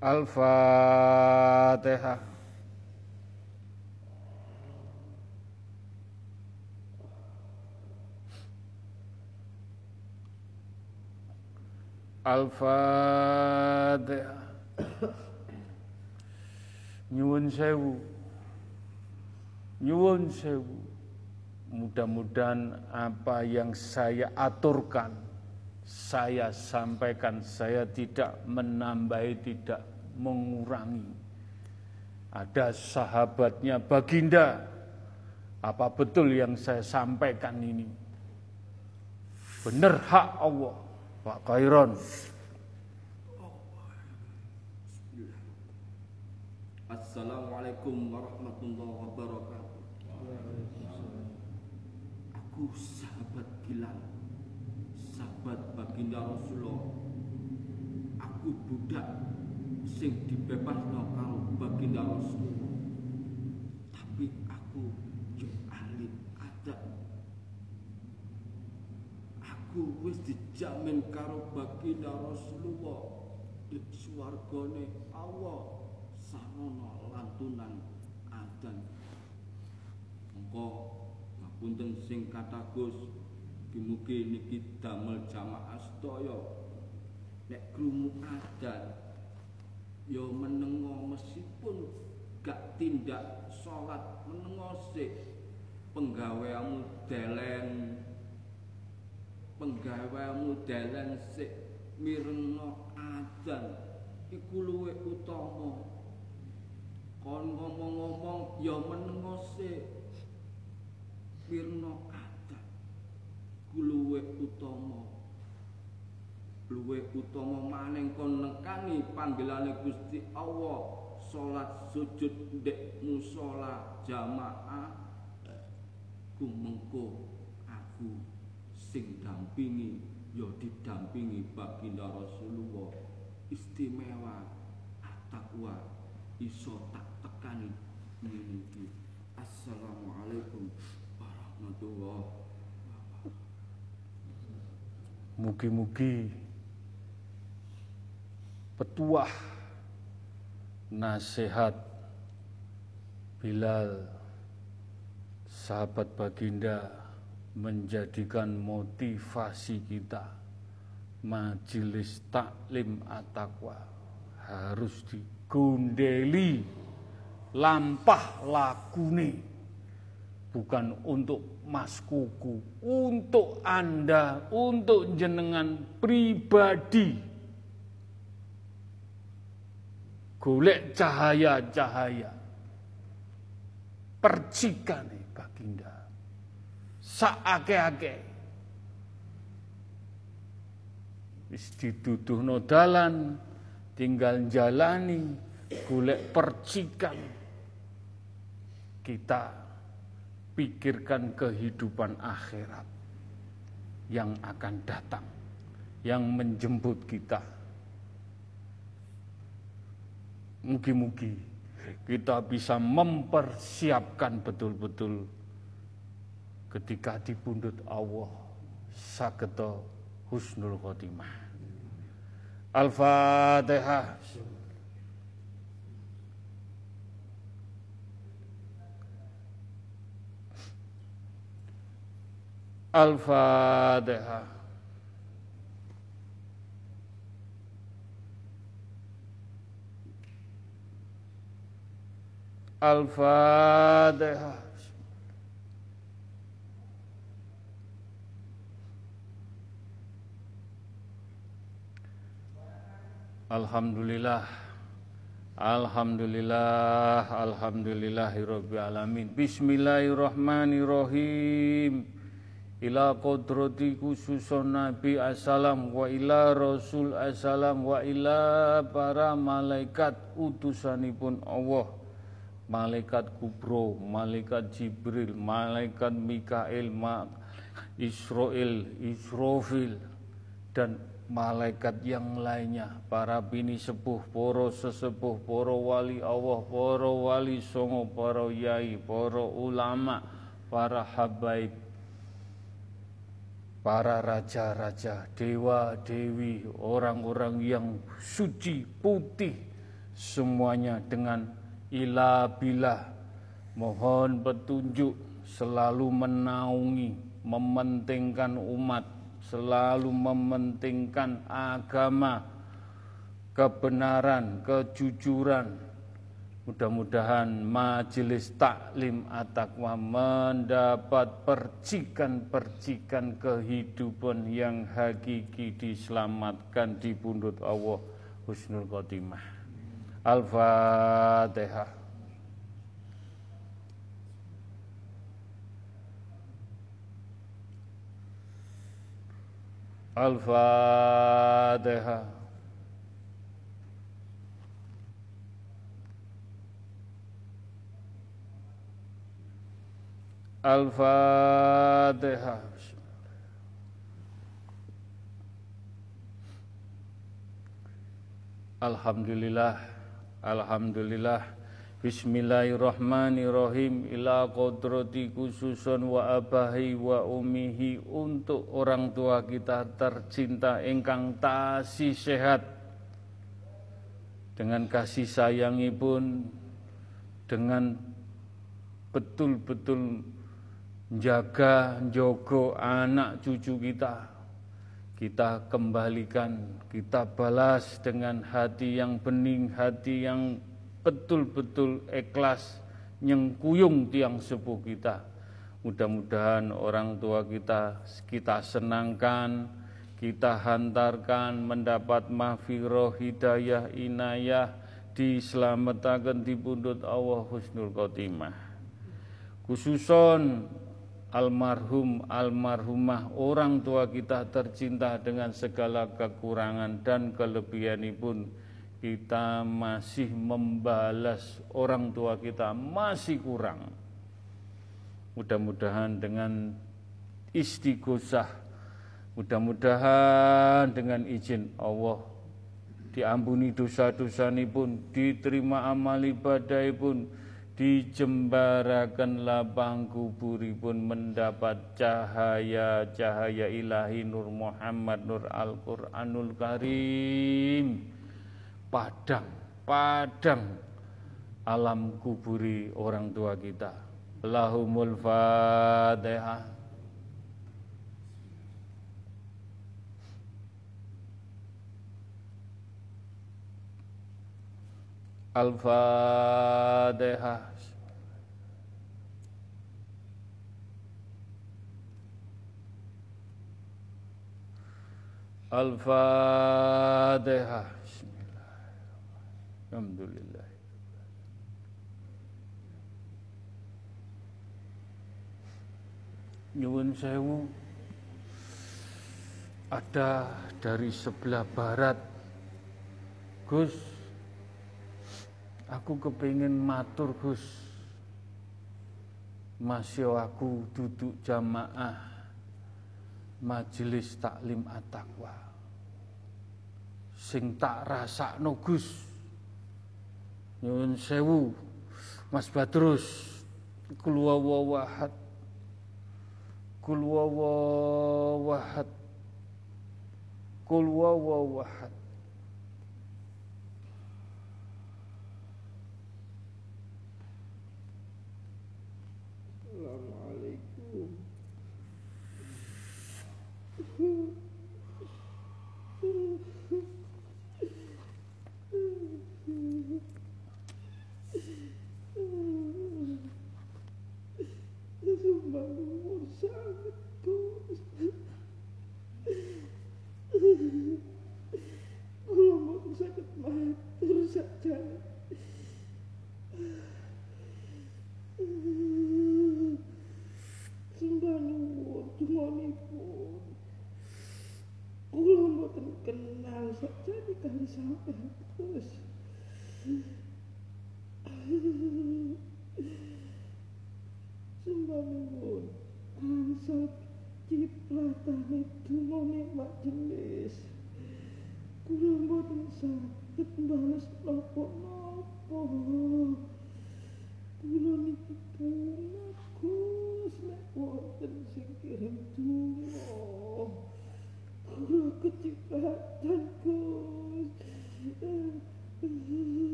Al-Fatihah. Al-Fatihah. Nyuwun sewu. Nyuwun sewu. Mudah-mudahan apa yang saya aturkan, saya sampaikan, saya tidak menambahi, tidak mengurangi. Ada sahabatnya Baginda. Apa betul yang saya sampaikan ini? Benar hak Allah. Pak Kairon. Assalamualaikum warahmatullahi wabarakatuh. Aku sahabat Gilang, sahabat baginda Rasulullah. Aku budak sing dibebasno karo baginda Rasulullah. Tapi aku yo ahli adat. Aku wis dijamin karo baginda Rasulullah. Di swargane Allah. Sanono lantunan adan. Mengko ngapunten sing katagus Mugi niki damel jamaah sedaya. Nek krungu adan ya menengo meskipun gak tindak sholat menengo sih penggaweamu delen penggaweamu delen sih mirno adan iku luwe utama. Kon ngomong-ngomong ya menengo sih mirno adan luwe utama. Luwe utama maning kon nekani panggilane Gusti Allah salat sujud ndek musala jamaah kumengko aku sing dampingi ya didampingi baginda Rasulullah. Istimewa takwa iso tak tekani. Ngene Assalamualaikum warahmatullahi Mugi-mugi petuah nasihat Bilal sahabat baginda menjadikan motivasi kita majelis taklim at-taqwa harus digundeli lampah lakune bukan untuk mas kuku, untuk Anda, untuk jenengan pribadi. Golek cahaya-cahaya. Percikan baginda. Saake-ake. Wis dituduh dalan, tinggal jalani, golek percikan. Kita pikirkan kehidupan akhirat yang akan datang, yang menjemput kita. Mugi-mugi kita bisa mempersiapkan betul-betul ketika dibundut Allah sageto husnul khotimah. Al-Fatihah. Al-Fatihah. Al-Fatihah. Alhamdulillah. Alhamdulillah Alhamdulillahirrabbilalamin Bismillahirrahmanirrahim. Ila kodrati khususon Nabi Assalam Wa ila Rasul Assalam Wa ila para malaikat utusanipun Allah. Malaikat kubro, malaikat Jibril, malaikat Mikael, ma Israel, Israfil, dan malaikat yang lainnya, para bini sepuh, poro sesepuh, poro wali Allah, poro wali songo, poro yai, poro ulama, para habaib, para raja-raja, dewa-dewi, orang-orang yang suci, putih, semuanya dengan ila bila mohon petunjuk selalu menaungi mementingkan umat selalu mementingkan agama kebenaran kejujuran mudah-mudahan majelis taklim at-taqwa mendapat percikan-percikan kehidupan yang hakiki diselamatkan di pundut Allah husnul khotimah Al-Fatihah. Al-Fatihah. Al-Fatihah. Alhamdulillah Alhamdulillah Bismillahirrahmanirrahim. Ila kodrati khususun wa abahi wa umihi. Untuk orang tua kita tercinta engkang tasih sehat. Dengan kasih sayangi pun. Dengan betul-betul jaga jogo anak cucu kita. Kita kembalikan, kita balas dengan hati yang bening, hati yang betul-betul ikhlas, nyengkuyung tiang sepuh kita. Mudah-mudahan orang tua kita kita senangkan, kita hantarkan mendapat mahfiroh hidayah inayah diselamatkan di pundut Allah husnul khotimah. Khususon almarhum almarhumah orang tua kita tercinta dengan segala kekurangan dan kelebihan pun kita masih membalas orang tua kita masih kurang. Mudah-mudahan dengan istighosah mudah-mudahan dengan izin Allah diampuni dosa-dosa pun diterima amal ibadah pun dijembarakan lapang pun mendapat cahaya-cahaya ilahi Nur Muhammad Nur Al-Quranul Karim padang, padang alam kuburi orang tua kita Lahumul Fatihah Al-Fatihah. Al-Fatihah. Alhamdulillah. Nyuwun sewu ada dari sebelah barat Gus Aku kepingin matur Gus. Masih aku duduk jamaah majelis taklim at-taqwa. Sing tak rasa Gus. Nyun sewu Mas Badrus Kulwawawahad Kulwawawahad Kulwawawahad kula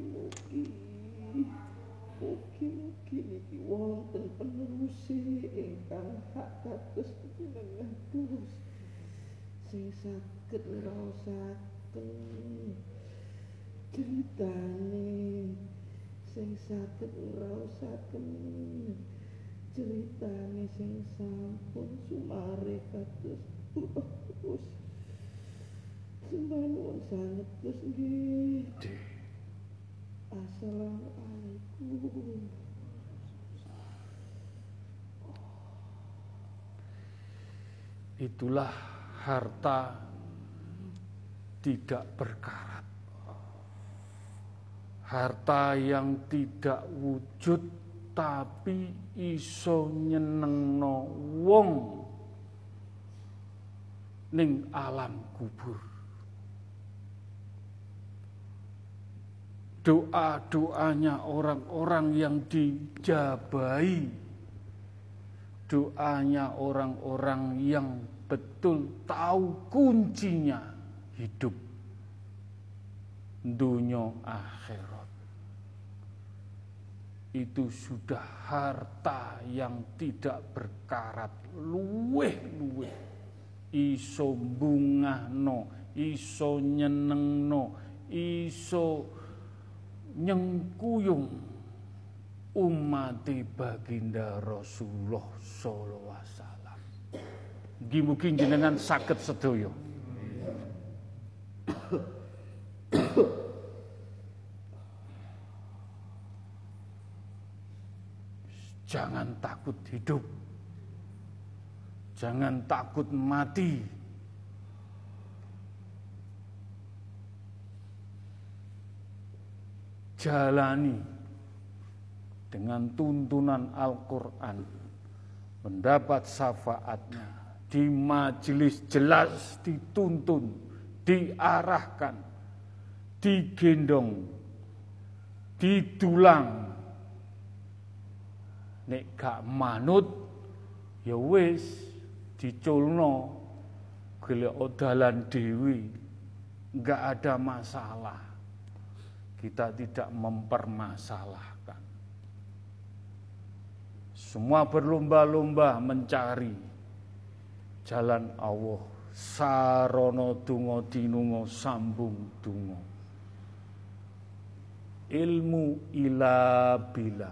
mugi-mugi mugi-mugi niki wonten penerusi ingkang hak kados jenengan sing saged ngraosaken critane sing saged ngrasakaken critane sing sampun sumare kados terus sembanuwun sanget Gus nggih Assalamualaikum Itulah harta tidak berkarat. Harta yang tidak wujud tapi iso nyenengno wong ning alam kubur. Doa-doanya orang-orang yang dijabai. Doanya orang-orang yang betul tahu kuncinya hidup. Dunia akhirat. Itu sudah harta yang tidak berkarat. Luweh-luweh. Iso bungahno iso nyenengno iso nyengkuyung umat baginda Rasulullah sallallahu alaihi wasallam. Mugi-mugi jenengan saged sedaya. Jangan takut hidup. Jangan takut mati. Jalani dengan tuntunan Al-Quran. Mendapat syafaatnya. Di majelis jelas dituntun, diarahkan, digendong, didulang, nek gak manut ya wis diculno golek dalan dewi nggak ada masalah kita tidak mempermasalahkan. Semua berlomba-lomba mencari jalan Allah. Sarono tungo tinungo sambung tungo ilmu ila bila.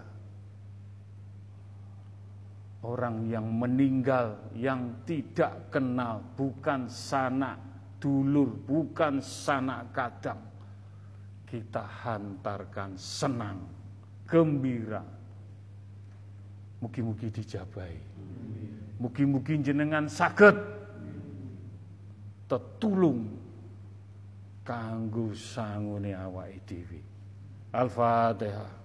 Orang yang meninggal yang tidak kenal bukan sanak dulur bukan sanak kadang kita hantarkan senang gembira. Mugi-mugi dijabai. Mugi-mugi jenengan saged tetulung kanggo sangune awake dhewe. Al-fatihah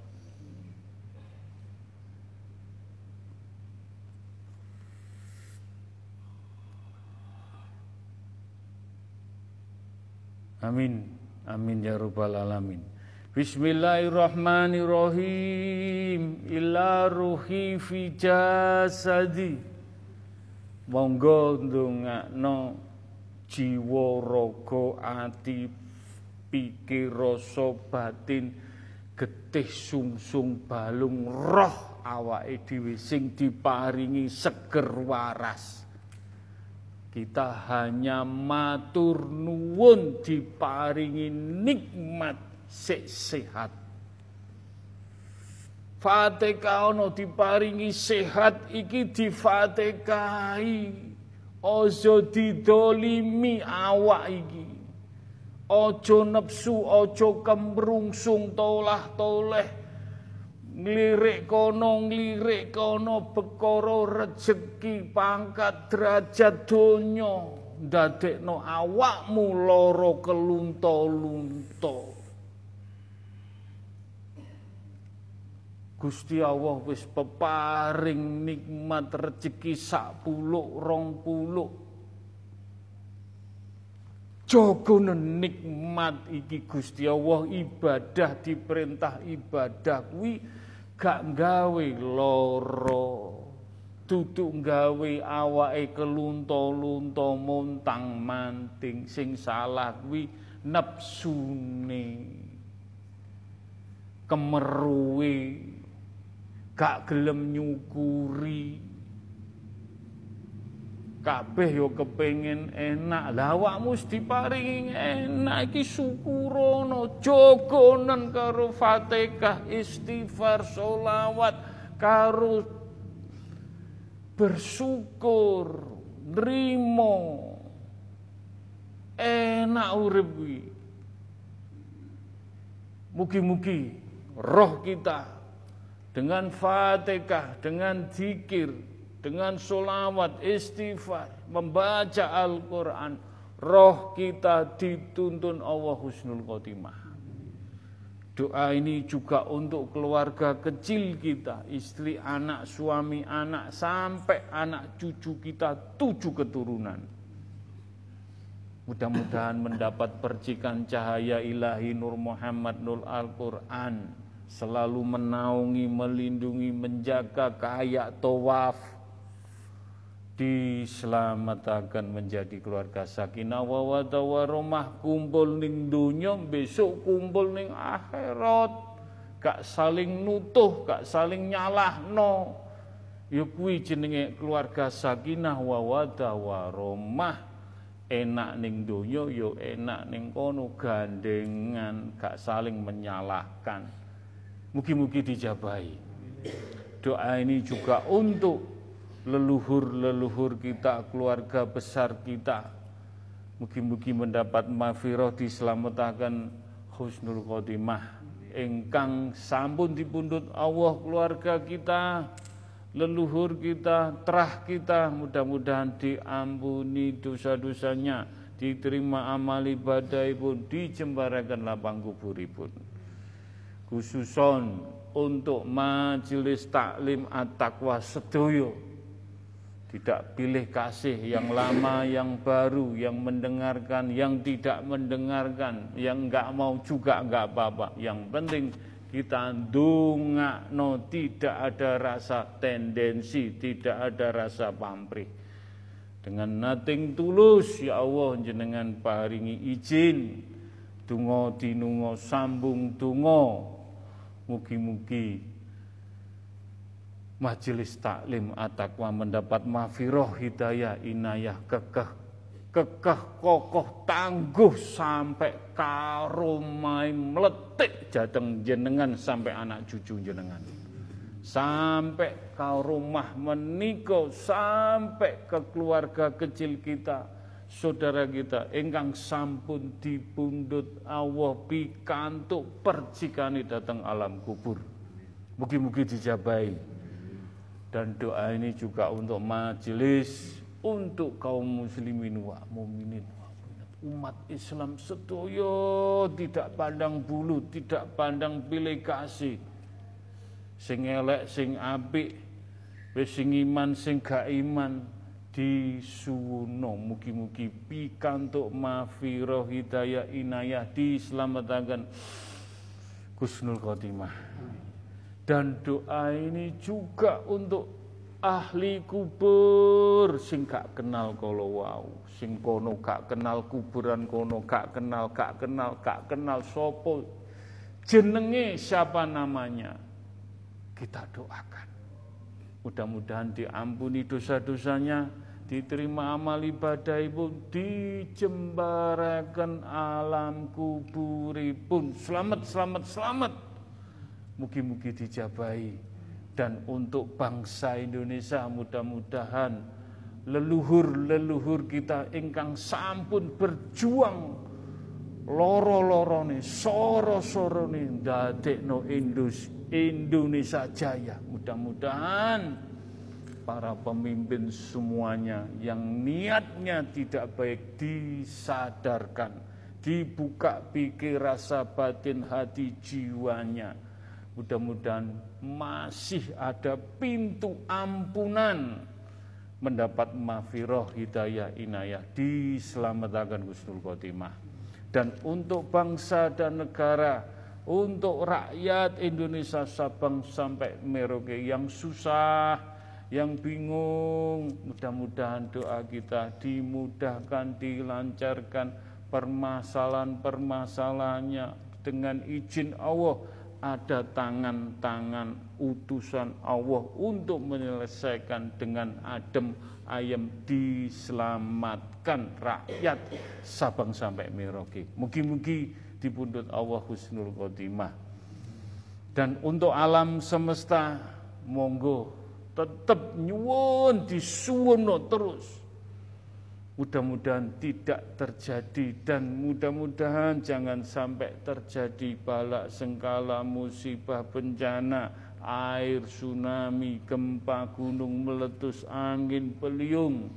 Amin. Amin ya rabbal alamin. Bismillahirrahmanirrahim. Ila ruhi fi jasadi. Monggo ndongakno jiwa raga ati pikir rasa batin getih sungsung balung roh awake dhewe sing diparingi seger waras kita hanya matur nuwun diparingi nikmat sehat. Fatihah ono diparingi sehat iki difatikahi. Ojo didolimi awak iki. Ojo nepsu, ojo kemrungsung tolah toleh nglirik kono nglirik kono bekara rejeki pangkat derajat donya. Ndadekno awakmu lara kelunta-lunta. Gusti Allah wis peparing nikmat rezeki sak puluk rong puluk. Jogo nikmat iki Gusti Allah. Ibadah diperintah ibadah kuwi gak gawe loro. Duduk gawe awake kelunta-lunta montang manting sing salah kuwi nepsune. Kemeruwe. Gak gelem nyukuri kabeh yo kepengin enak. Lah awakmu diparingi enak. Iki syukurono jogonen karo Fatihah istighfar solawat karo bersyukur nrimo enak urip kuwi. Mugi-mugi roh kita dengan Fatihah dengan zikir dengan solawat, istighfar, membaca Al-Quran, roh kita dituntun Allah husnul khotimah. Doa ini juga untuk keluarga kecil kita, istri, anak, suami, anak, sampai anak cucu kita tujuh keturunan. Mudah-mudahan mendapat percikan cahaya ilahi Nur Muhammad Nur Al-Quran. Selalu menaungi, melindungi, menjaga kayak tawaf, diselamatkan menjadi keluarga sakinah. Wa warahmah kumpul ning dunya besok kumpul ning akhirat. Gak saling nutuh gak saling nyalahno. Ya kuwi jenenge keluarga sakinah. Wa warahmah enak ning dunya yo ya enak ning kono. Gandengan gak saling menyalahkan. Mugi-mugi dijabahi. Doa ini juga untuk leluhur-leluhur kita, keluarga besar kita. Mugi-mugi mendapat mafiroh diselamatkan husnul khotimah. Engkang sampun dipundut Allah keluarga kita, leluhur kita, terah kita, mudah-mudahan diampuni dosa-dosanya, diterima amal ibadah pun, dijembarakan lapang kuburipun. Khususon untuk majelis taklim at-taqwa sedoyo tidak pilih kasih yang lama, yang baru, yang mendengarkan, yang tidak mendengarkan, yang enggak mau juga enggak apa-apa. Yang penting kita dunga no tidak ada rasa tendensi, tidak ada rasa pamrih. Dengan nothing tulus ya Allah jenengan paringi izin tungo dinungo sambung tungo mugi-mugi majelis taklim atakwa mendapat mafiroh hidayah inayah kekeh kekeh kokoh tangguh sampai karomai meletik jateng jenengan sampai anak cucu jenengan. Sampai ke rumah menikah sampai ke keluarga kecil kita saudara kita ingkang sampun dipundhut Allah pikantuk percikane datang alam kubur. Mugi-mugi dijabai dan doa ini juga untuk majelis untuk kaum muslimin wa mukminin umat Islam sedoyo tidak pandang bulu tidak pandang pilih kasih. Sing elek sing apik wis sing iman sing gak iman disuwuno. Mugi-mugi pikantuk mafirah hidayah inayah diselamatkan. Kusnul Khotimah dan doa ini juga untuk ahli kubur sing gak kenal kalau wow sing kono gak kenal kuburan kono gak kenal gak kenal gak kenal sopo jenenge siapa namanya kita doakan. Mudah-mudahan diampuni dosa-dosanya, diterima amal ibadah ibu, dijembarakan alam kuburipun. Selamat, selamat, selamat. Mugi-mugi dijabai. Dan untuk bangsa Indonesia mudah-mudahan leluhur-leluhur kita ingkang sampun berjuang loro-lorone, soro-sorone dadekno Indus Indonesia Jaya. Mudah-mudahan para pemimpin semuanya yang niatnya tidak baik disadarkan, dibuka pikir rasa batin hati jiwanya. Mudah-mudahan masih ada pintu ampunan mendapat mafiroh hidayah inayah diselamatkan Gusnul Khotimah dan untuk bangsa dan negara untuk rakyat Indonesia Sabang sampai Merauke yang susah, yang bingung. Mudah-mudahan doa kita dimudahkan, dilancarkan permasalahan-permasalahannya dengan izin Allah ada tangan-tangan utusan Allah untuk menyelesaikan dengan adem ayam diselamatkan rakyat Sabang sampai Merauke. Mugi-mugi dipundut Allah husnul khotimah. Dan untuk alam semesta monggo tetap nyuwun disuwono terus. Mudah-mudahan tidak terjadi dan mudah-mudahan jangan sampai terjadi balak sengkala musibah bencana air tsunami gempa gunung meletus angin beliung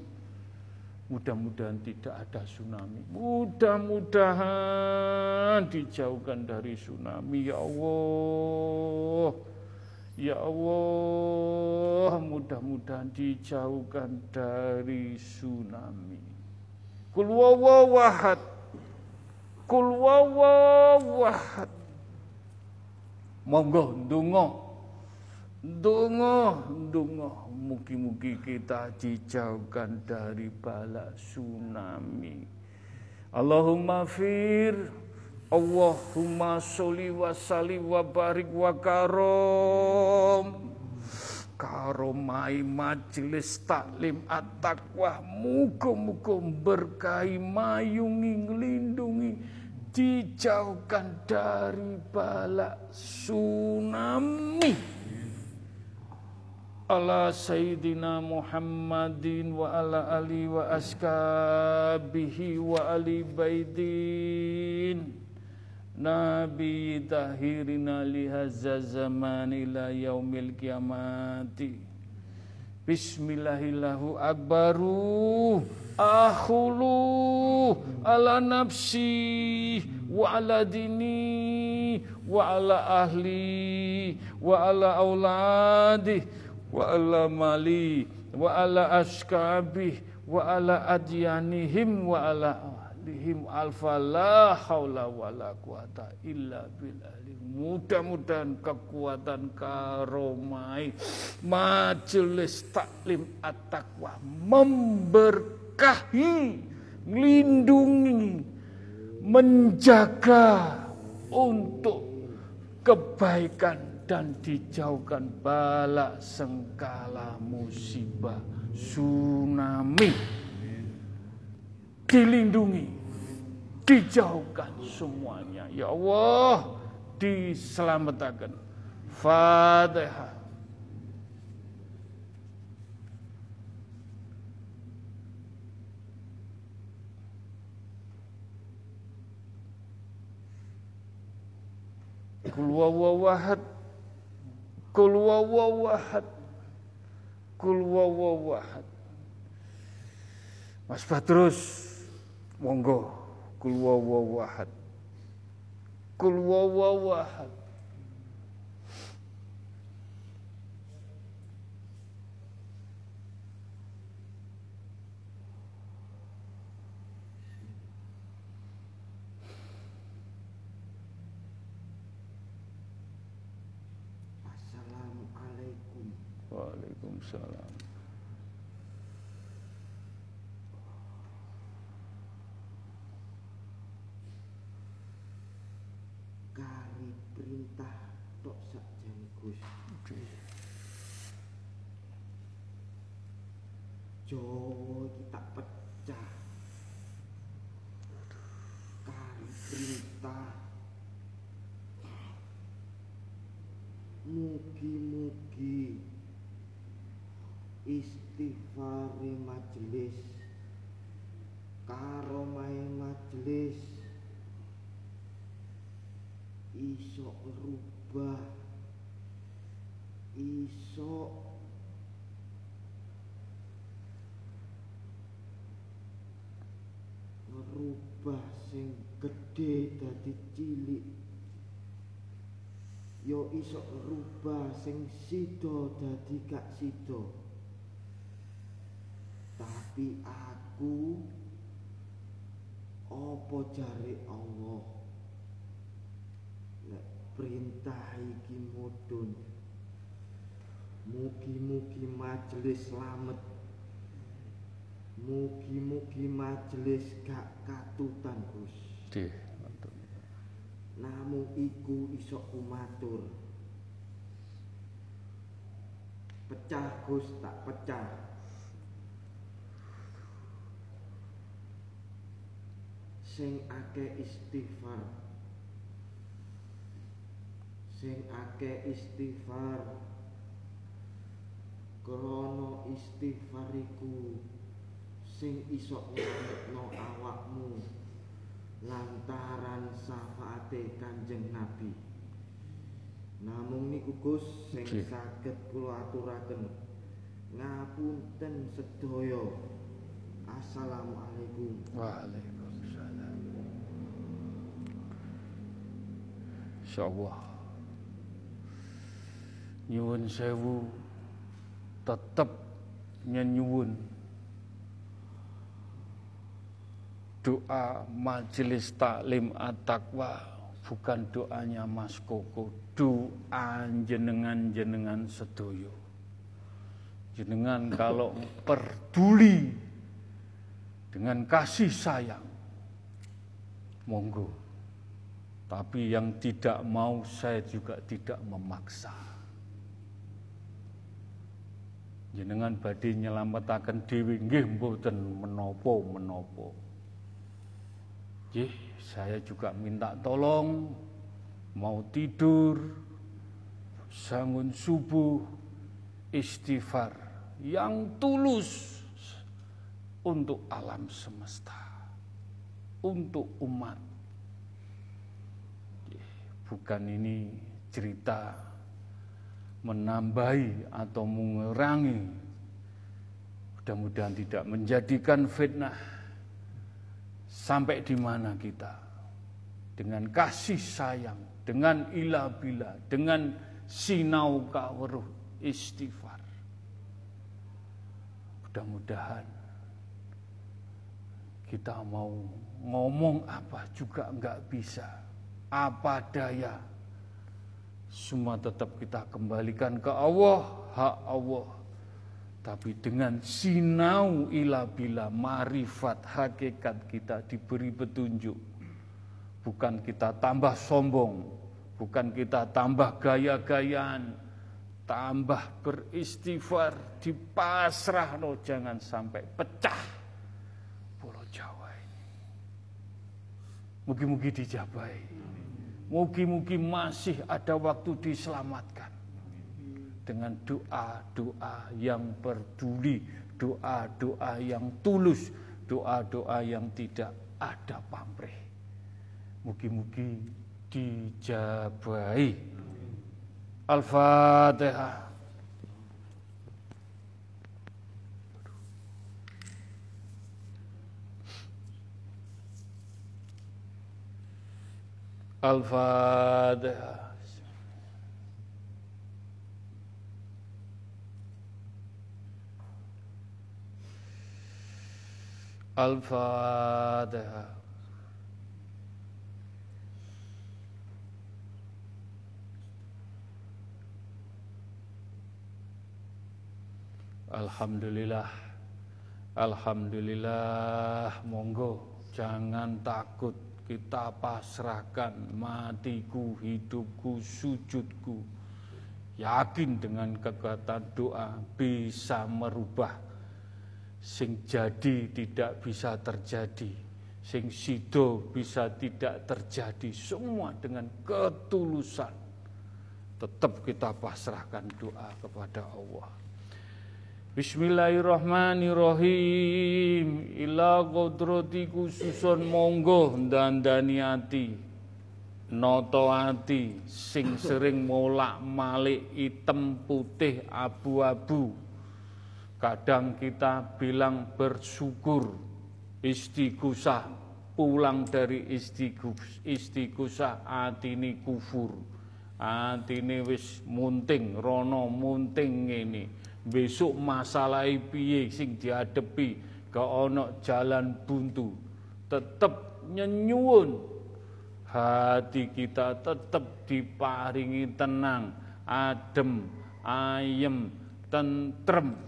Mudah-mudahan tidak ada tsunami. Mudah-mudahan dijauhkan dari tsunami. Ya Allah. Ya Allah, mudah-mudahan dijauhkan dari tsunami. Kul wawawahad. Kul wawawahad. Monggo ndonga Dungo, dungo, mugi-mugi kita dijauhkan dari bala tsunami. Allahumma fir, Allahumma sholli wa salli wa barik wa karom. Karomai majelis taklim at-taqwa muga-muga berkahi mayungi nglindungi dijauhkan dari bala tsunami. Ala sayyidina Muhammadin wa ala ali wa askabihi wa ali baidin Nabi tahirina lihazza zaman ila yaumil kiamati. Bismillahillahu akbaru. Akhulu ala nafsi wa ala dini wa ala ahli wa ala auladi wa ala mali wa ala askabih wa ala adyanihim wa ala ahlihim alfa la haula wa la quwata illa billah mudah-mudahan kekuatan karomai majelis taklim at-taqwa memberkahi melindungi menjaga untuk kebaikan dan dijauhkan bala sengkala musibah tsunami dilindungi, dijauhkan semuanya. Ya Allah, diselamatkan. Fatihah. Kul wawawahad Kul wawawahad Kul wawawahad Mas Badrus monggo. Kul wawawahad. Kul wawawahad. Assalamualaikum. Waalaikumsalam. Kari perintah tok sakjane Gus. Jawa iki tak pecah. Kari perintah. Mugi-mugi istighfare majelis karomahe majelis iso rubah iso ngerubah sing gedhe dadi cilik yo iso ngerubah sing sida dadi gak sida. Tapi aku apa jare Allah? Nek perintah iki mudhun. Mugi-mugi majelis slamet. Mugi-mugi majelis gak katutan Gus. Nggih. Namung iku iso kumatur Pecah Gus tak pecah. Sing akeh istighfar. Sing akeh istighfar. Krana istighfar iku sing iso nyelametno awakmu lantaran syafaate Kanjeng Nabi. Namung niku Gus sing saged kula aturaken. Ngapunten sedaya. Assalamualaikum. Waalaikumsalam. Insyaallah. Nyuwun sewu. Tetep nyenyuwun doa majelis taklim at-taqwa bukan doanya Mas Koko, doa jenengan-jenengan sedoyo. Jenengan kalau peduli dengan kasih sayang, monggo. Tapi yang tidak mau saya juga tidak memaksa. Jenengan badhe nyelametaken dhewe nggih mboten menapa-menapa. Nggih, saya juga minta tolong mau tidur bangun subuh istighfar yang tulus untuk alam semesta, untuk umat. Bukan ini cerita menambahi atau mengurangi. Mudah-mudahan tidak menjadikan fitnah. Sampai di mana kita? Dengan kasih sayang, dengan ilah bila, dengan sinau kaweruh istighfar. Mudah-mudahan kita mau ngomong apa juga enggak bisa. Apa daya. Semua tetap kita kembalikan ke Allah, hak Allah. Tapi dengan sinau ila bila marifat hakikat kita diberi petunjuk. Bukan kita tambah sombong, bukan kita tambah gaya-gayaan, tambah beristighfar, dipasrah no, jangan sampai pecah Pulau Jawa ini. Mugi-mugi dijabai. Mugi-mugi masih ada waktu diselamatkan. Dengan doa-doa yang peduli, doa-doa yang tulus, doa-doa yang tidak ada pamrih. Mugi-mugi dijabahi. Al-Fatihah. Al-Fatihah. Al-Fatihah. Alhamdulillah. Alhamdulillah. Monggo Jangan takut Kita pasrahkan Matiku, hidupku, sujudku. Yakin dengan kekuatan doa Bisa merubah Sing jadi tidak bisa terjadi Sing sido bisa tidak terjadi Semua dengan ketulusan. Tetap kita pasrahkan doa kepada Allah. Bismillahirrahmanirrahim. Ila kodrati khususun monggo dandani ati Noto ati sing sering molak malik hitam putih abu-abu Kadang kita bilang bersyukur istighosah pulang dari istighosah atini kufur atini wis munting rono munting ini. Besok masalah piye sing dihadapi ke ono jalan buntu. Tetap nyenyuun hati kita tetap diparingi tenang adem ayem tentrem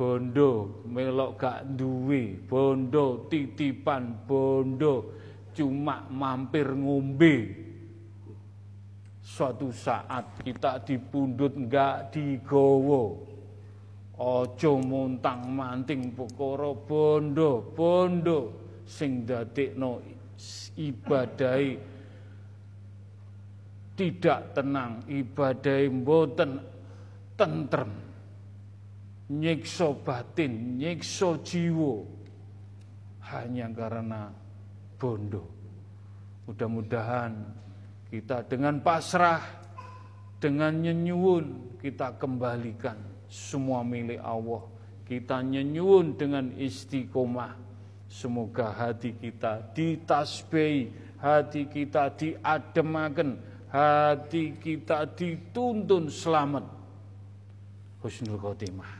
bondo melok gak duwe. Bondo titipan bondo. Cuma mampir ngombe. Suatu saat kita dipundut enggak digowo ojo montang manting pokoro bondo bondo. Sing dadekno ibadai tidak tenang ibadai mboten tentrem nyikso batin nyikso jiwo hanya karena bondo mudah-mudahan kita dengan pasrah, dengan nyenyuun kita kembalikan semua milik Allah. Kita nyenyuun dengan istiqomah. Semoga hati kita ditasbih, hati kita diademaken, hati kita dituntun selamat. Husnul khotimah.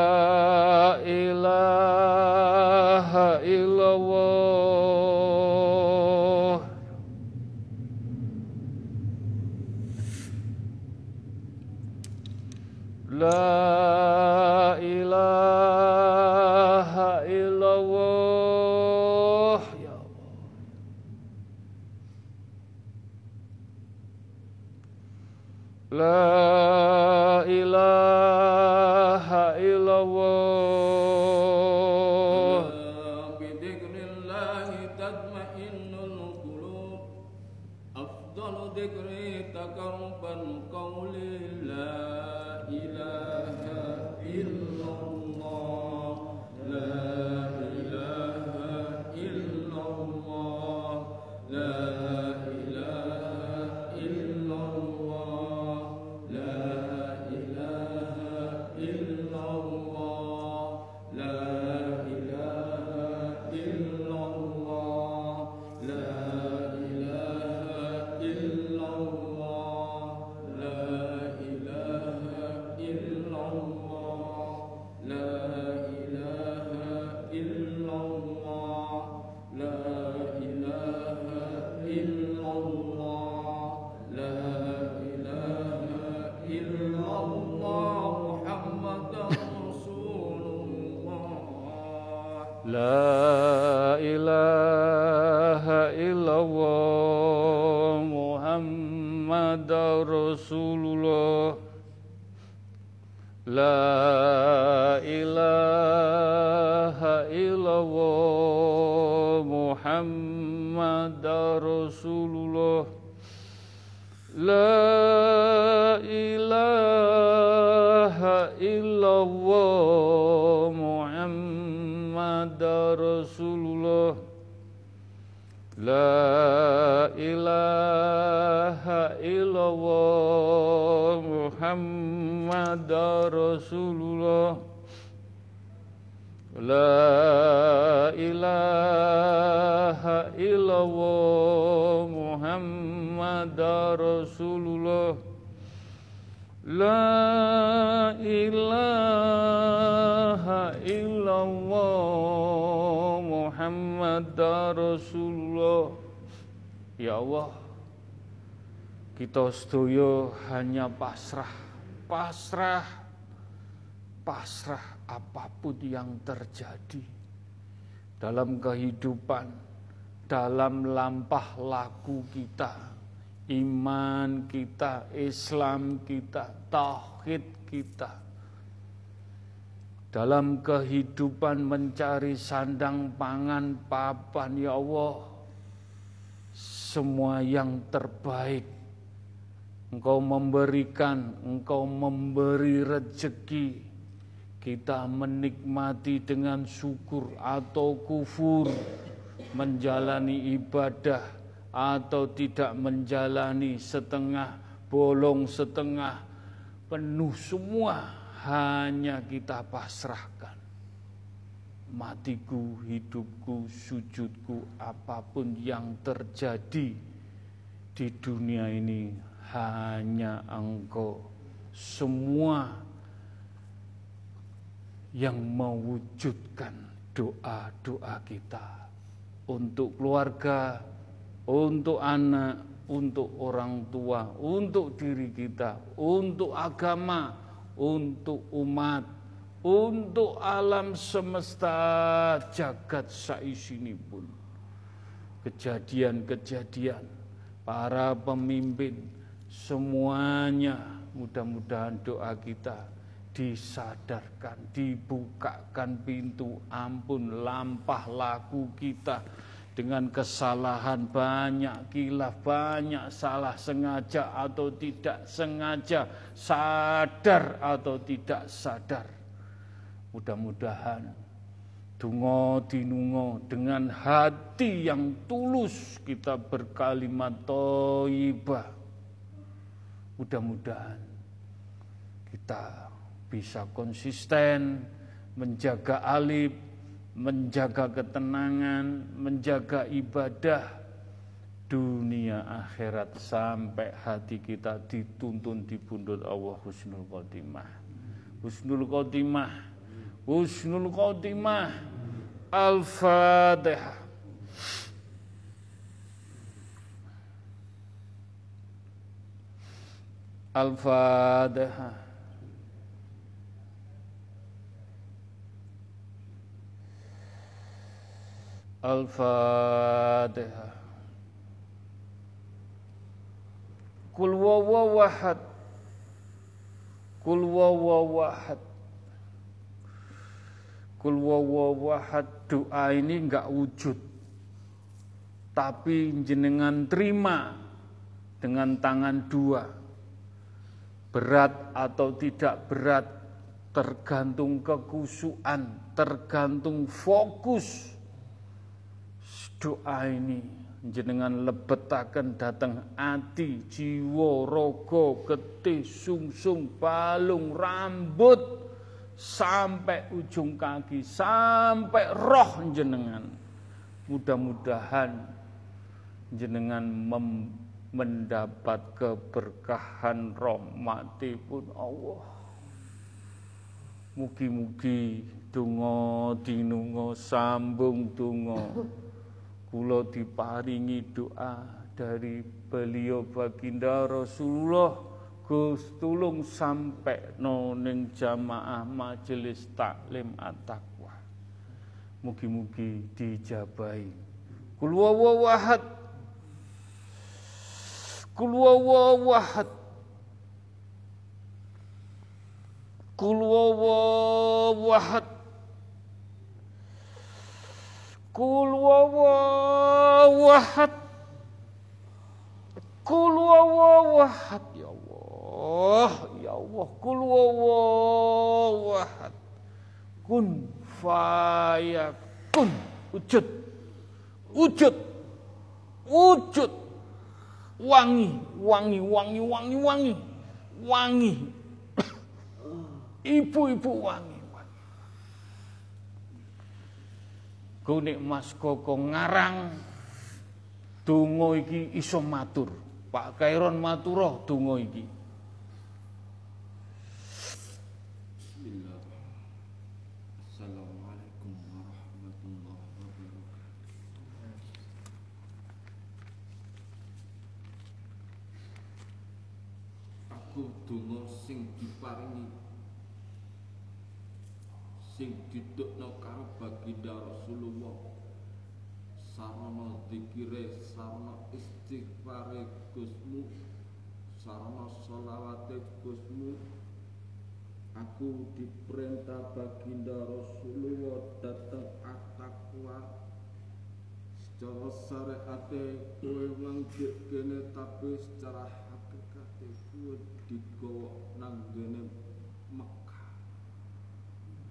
kita sedaya hanya pasrah pasrah pasrah apa pun yang terjadi dalam kehidupan dalam lampah laku kita iman kita, Islam kita, tauhid kita. Dalam kehidupan mencari sandang pangan papan ya Allah, semua yang terbaik. Engkau memberikan, engkau memberi rezeki. Kita menikmati dengan syukur atau kufur, menjalani ibadah atau tidak menjalani setengah bolong setengah penuh semua hanya kita pasrahkan matiku, hidupku, sujudku, apa pun yang terjadi di dunia ini hanya engkau semua yang mewujudkan doa-doa kita untuk keluarga, untuk anak, untuk orang tua, untuk diri kita, untuk agama, untuk umat, untuk alam semesta jagat saisini pun. Kejadian-kejadian para pemimpin semuanya mudah-mudahan doa kita disadarkan, dibukakan pintu ampun lampah laku kita dengan kesalahan banyak kilaf, banyak salah sengaja atau tidak sengaja, sadar atau tidak sadar. Mudah-mudahan Dungo dinungo dengan hati yang tulus kita berkalimat toibah. Mudah-mudahan kita bisa konsisten menjaga alif, menjaga ketenangan, menjaga ibadah dunia akhirat sampai hati kita dituntun di pundut Allah husnul khotimah. Husnul khotimah. Husnul khotimah. Al-Fatihah. Al-Fatihah. Al-Fatihah. Kul wawawahad. Kul wawawahad. Kul wawawahad doa ini enggak wujud. Tapi jenengan terima dengan tangan dua. Berat atau tidak berat tergantung kekusuan, tergantung fokus doa ini jenengan lebetaken datang ati, jiwa, rogo, getih, sungsung, balung, rambut sampai ujung kaki, sampai roh jenengan. Mudah-mudahan jenengan mem mendapat keberkahan rahmatipun Allah. Mugi-mugi donga dinunga sambung donga kula diparingi doa dari beliau baginda Rasulullah Gus tulung sampai noning jamaah majelis taklim at-taqwa. Mugi-mugi dijabai. Kul. Kul. Kul wawahad Kul Kul wawahad ya Allah ya Allah. Kul wawahad kun. Fayakun wujud. Wujud. Wujud wangi wangi wangi wangi wangi. Wangi. Ibu-ibu wangi wangi. Kunik mas koko ngarang donga iki iso matur. Pak Kairon maturah donga iki Bismillah. Assalamualaikum warahmatullahi wabarakatuh. Aku donga sing diparingi sing didukno karo baginda Rasulullah. Sarana zikire sarana istighfare Gusmu sarana sholawate Gusmu Aku diperintah baginda Rasulullah datang at-taqwa Secara syariate kowe lanjut kene tapi secara hakikate kowe digawa nang gene Mekah.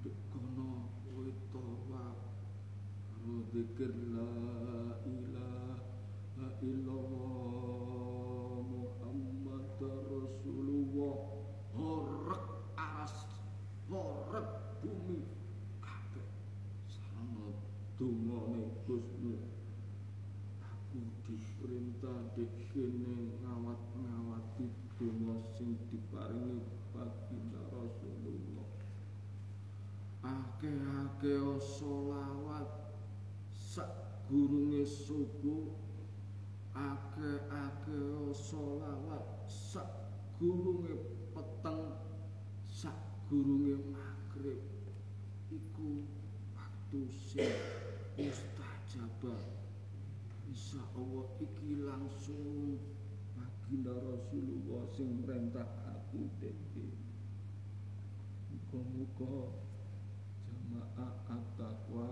Dikono kowe tawaf karo zikir la ilaha illallah akeh-akeh sholawat sak gurunge subuh akeh-akeh sholawat sak gurunge peteng sak gurunge maghrib iku waktu sing mustajabah. Insya Allah iki langsung baginda Rasulullah sing merintah aku deke Muga-muga jamaah at-taqwa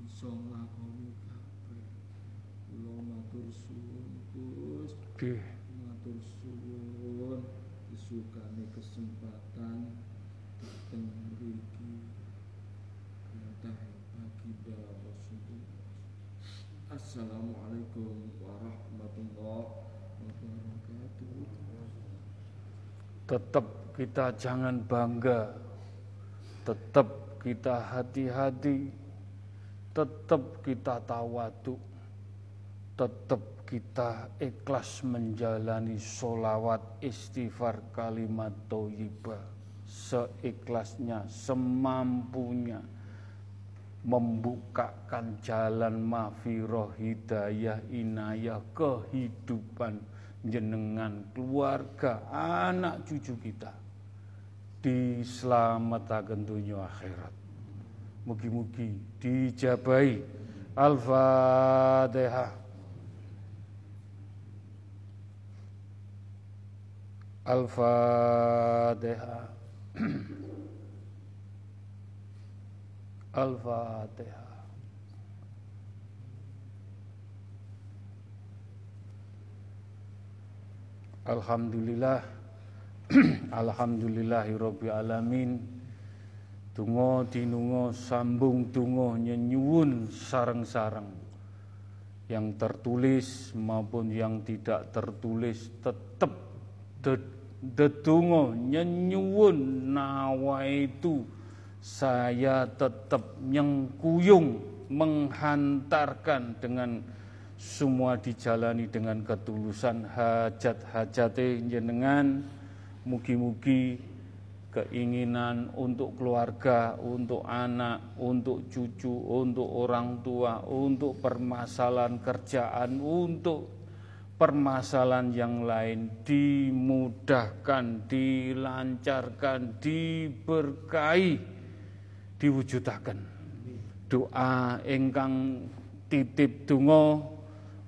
bisa nglakoni kabeh. Kula matur suwun Gus. Matur suwun. Disukani kesempatan. Dateng mriki. Perintah baginda Rasulullah Assalamualaikum warahmatullahi wabarakatuh. Tetap kita jangan bangga, tetap kita hati-hati, tetap kita tawadu, tetap kita ikhlas menjalani solawat istighfar kalimat toyibah seikhlasnya, semampunya membukakan jalan mafiroh hidayah inayah kehidupan jenengan keluarga anak cucu kita diselamatkan dunia akhirat. Mugi-mugi dijabai al-fatihah. Al-fatihah. Al-fatihah. Alhamdulillah Alhamdulillahirabbil alamin. Tungo dinungo sambung tungo nyenyuwun sareng-sareng. Yang tertulis maupun yang tidak tertulis tetap dedungo nyenyuwun nawa itu. Saya tetap nyengkuyung menghantarkan dengan semua dijalani dengan ketulusan hajat-hajat jenengan mugi-mugi keinginan untuk keluarga, untuk anak, untuk cucu, untuk orang tua, untuk permasalahan kerjaan, untuk permasalahan yang lain dimudahkan, dilancarkan, diberkahi, diwujudaken. Doa ingkang titip donga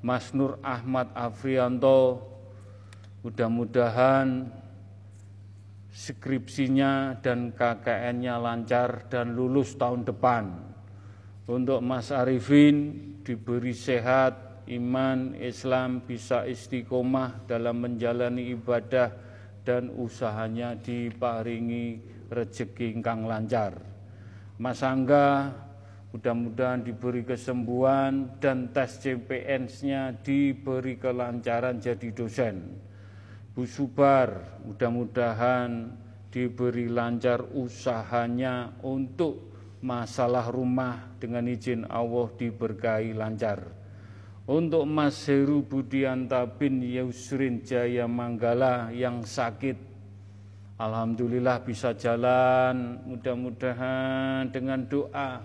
Mas Nur Ahmad Afrianto mudah-mudahan skripsinya dan KKN-nya lancar dan lulus tahun depan. Untuk Mas Arifin diberi sehat, iman, Islam bisa istiqomah dalam menjalani ibadah dan usahanya diparingi rezeki ingkang lancar. Mas Angga mudah-mudahan diberi kesembuhan dan tes CPNS-nya diberi kelancaran jadi dosen. Bu Subar mudah-mudahan diberi lancar usahanya untuk masalah rumah dengan izin Allah diberkahi lancar. Untuk Mas Heru Budianta bin Yusrin Jaya Manggala yang sakit Alhamdulillah bisa jalan mudah-mudahan dengan doa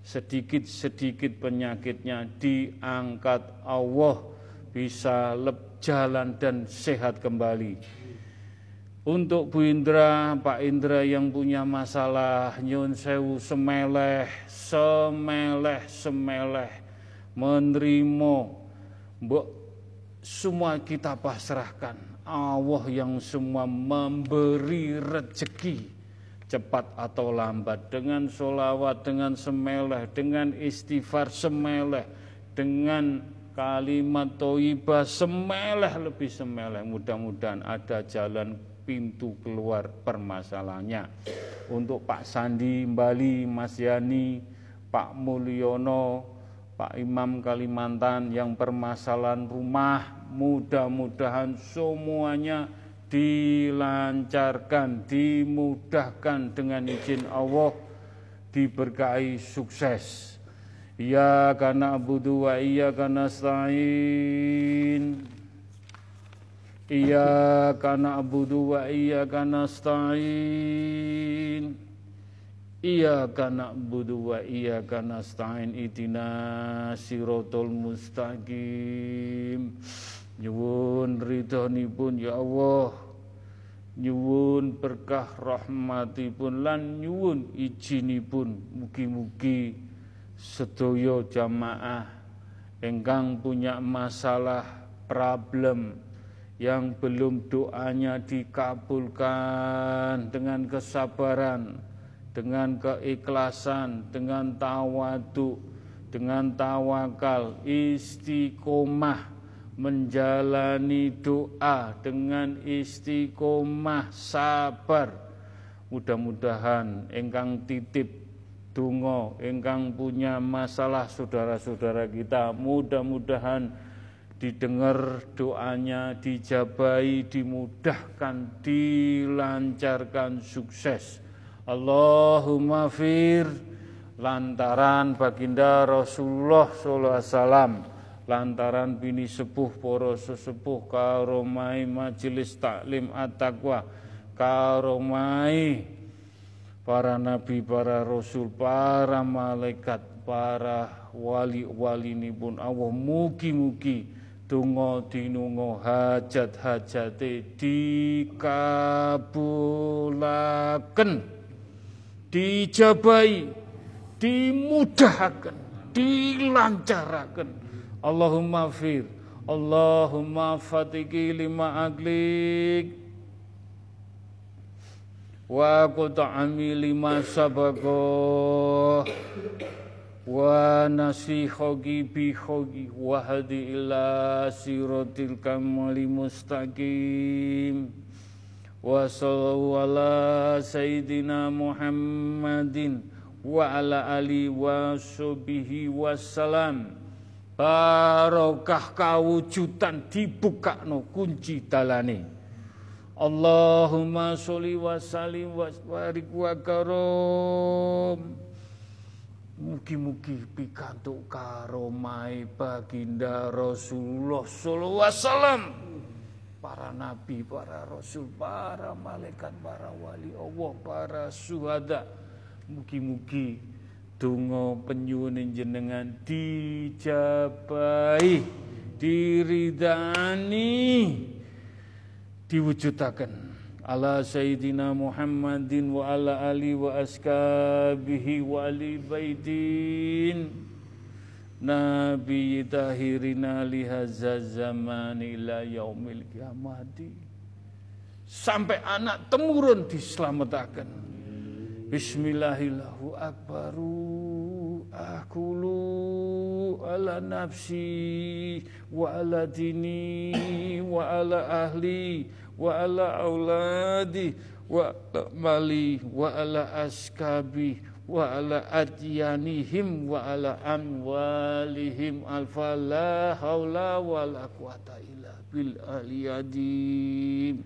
sedikit-sedikit penyakitnya diangkat Allah bisa lebih jalan dan sehat kembali. Untuk Bu Indra, Pak Indra yang punya masalah nyun sewu semeleh, semeleh, semeleh, menerima, mbok semua kita pasrahkan. Allah yang semua memberi rezeki cepat atau lambat dengan solawat, dengan semeleh, dengan istighfar semeleh, dengan kalimat toibah semeleh lebih semeleh. Mudah-mudahan ada jalan pintu keluar permasalahannya. Untuk Pak Sandi Bali Mas Yani Pak Mulyono Pak Imam Kalimantan yang permasalahan rumah mudah-mudahan semuanya dilancarkan dimudahkan dengan izin Allah diberkahi sukses Iyyaka na'budu wa iyyaka nasta'in. Iyyaka na'budu wa iyyaka nasta'in. Iyyaka na'budu wa iyyaka nasta'in. Ihdina siratal mustaqim. Nyuwun ridhonipun ya Allah. Nyuwun berkah rahmatipun lan nyuwun ijinipun. Mugi-mugi sedaya jamaah engkang punya masalah problem yang belum doanya dikabulkan dengan kesabaran, dengan keikhlasan, dengan tawadu, dengan tawakal, istiqomah menjalani doa dengan istiqomah sabar. Mudah-mudahan engkang titip Dungo engkang punya masalah saudara-saudara kita. Mudah-mudahan didengar doanya dijabai dimudahkan dilancarkan sukses. Allahumma fir. Lantaran baginda Rasulullah sallallahu alaihi wasallam lantaran bini sepuh poro sesepuh karomai majelis taklim at-taqwa karomai para nabi, para rasul, para malaikat, para wali-wali ini pun Allah mugi-mugi tungo dinungo hajat-hajate dikabulaken dijabai dimudahkan dilancarakan Allahumma fir Allahumma fatiki lima aglik wa qut'ami lima sabaqo wa nasihogi bihogi wa hadi ila siratil kamali mustaqim. Wa sallallahu ala Muhammadin wa ala ali wa subihi wassalam barokah kawujudan dibuka no kunci dalane Allahumma sholli wa sallim wa barik wa karom. Mugi-mugi pikantuk karomai baginda Rasulullah sallallahu alaihi wasallam. Para nabi, para rasul, para malaikat, para wali Allah, para syuhada. Mugi-mugi donga penyuwun jenengan dijabahi, diridani diwujudaken ala sayyidina Muhammadin wa ala ali wa askabihi wa ali baitin. Nabi tahirina lihazza zaman ila yaumil kiamati. Sampai anak temurun diselamatkan. Bismillahirrahmanirrahim akulu ala nafsi wa ala dini wa ala ahli wa ala auladi wa ala mali wa ala askabi wa ala adyanihim wa ala amwalihim. Alfa la haula wa la quwata illa bil aliyadim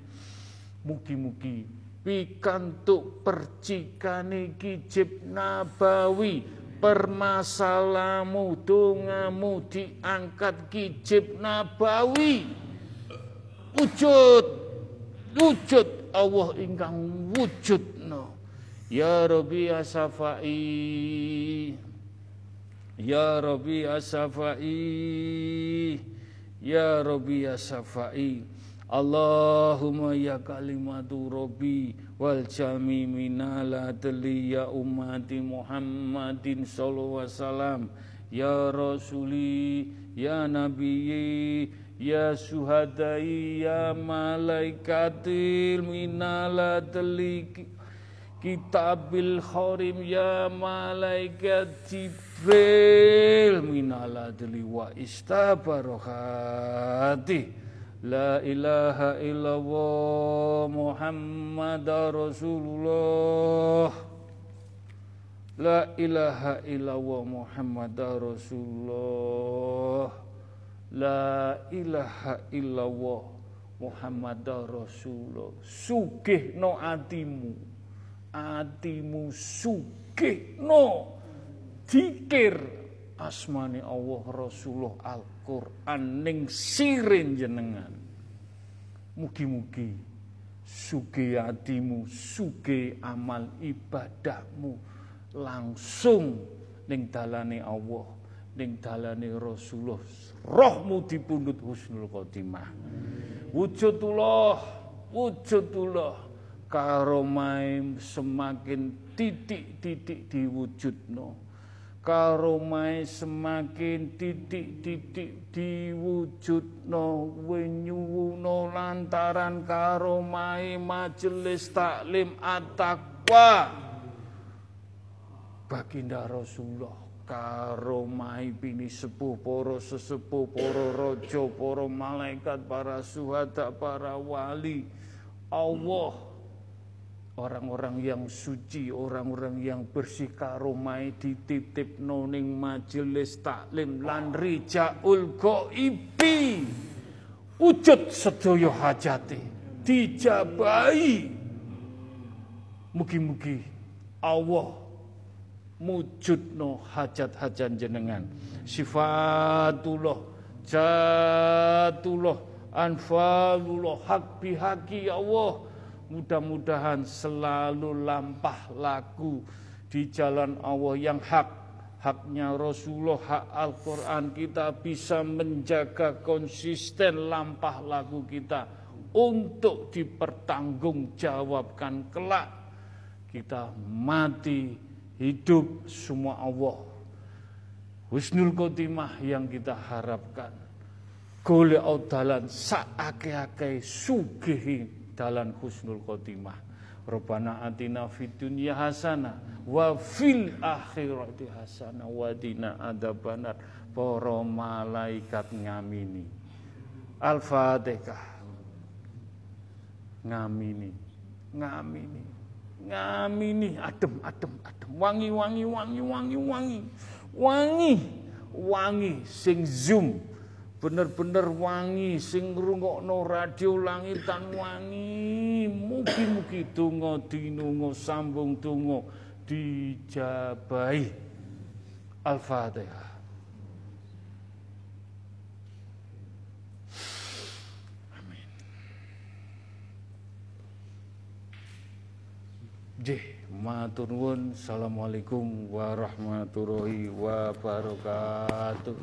mugi-mugi pikantuk percikane kijib nabawi permasalamu dongamu diangkat kijib nabawi. Wujud wujud Allah ingkang wujudno. Ya Rabbi asafai ya Rabbi asafai ya Rabbi asafai Allahumma ya kalimatu Rabbi wal jami minala ya ummati Muhammadin sallallahu wasallam. Ya rasuli ya nabiyyi Ya suhadai ya malaikatil minala kitabil khorim ya malaikat Jibril. Minala deli wa istabarohati La ilaha illallah Muhammad Rasulullah. La ilaha illallah Muhammad Rasulullah. La ilaha illallah Muhammad Rasulullah. Sugih no atimu. Atimu sugih no Dikir Asmani Allah Rasulullah Al-Quran Ning sirin jenengan. Mugi-mugi Sugih atimu Sugih amal ibadahmu Langsung Ning dalane Allah Ning dalane Rasulullah. Rohmu dipundhut husnul khotimah. Wujudullah wujudullah. Karomai semakin titik-titik diwujudno karomai semakin titik-titik diwujudno wenyuwuno lantaran karomai majelis taklim at-taqwa. Baginda Rasulullah karo pini sepuh poro sesepuh poro rojo poro malaikat para suhada para wali Allah orang-orang yang suci orang-orang yang bersih karomai dititip noning majelis taklim lan rijaul goibi. Wujud sedoyo hajati dijabai mugi-mugi Allah mujudno hajat-hajat jenengan. Sifatullah jatullah anfalullah hak bihaki ya Allah mudah-mudahan selalu lampah laku di jalan Allah yang hak haknya Rasulullah hak Al-Quran kita bisa menjaga konsisten lampah laku kita untuk dipertanggungjawabkan kelak kita mati hidup semua Allah. Husnul khotimah yang kita harapkan. Gole dalan saake-ake sugihi dalan husnul khotimah. Rabbana atina fid dunya hasana wa fil akhirati hasana wa dina adabanar para malaikat ngamini. Al-Fatihah. Ngamini. Ngamini ngamini adem adem adem wangi wangi wangi wangi wangi wangi wangi sing zoom bener-bener wangi sing ngrungokno radio langitan wangi mugi-mugi donga dinunga sambung donga dijabahi al-fatihah Jih, matur nuwun. Assalamualaikum warahmatullahi wabarakatuh.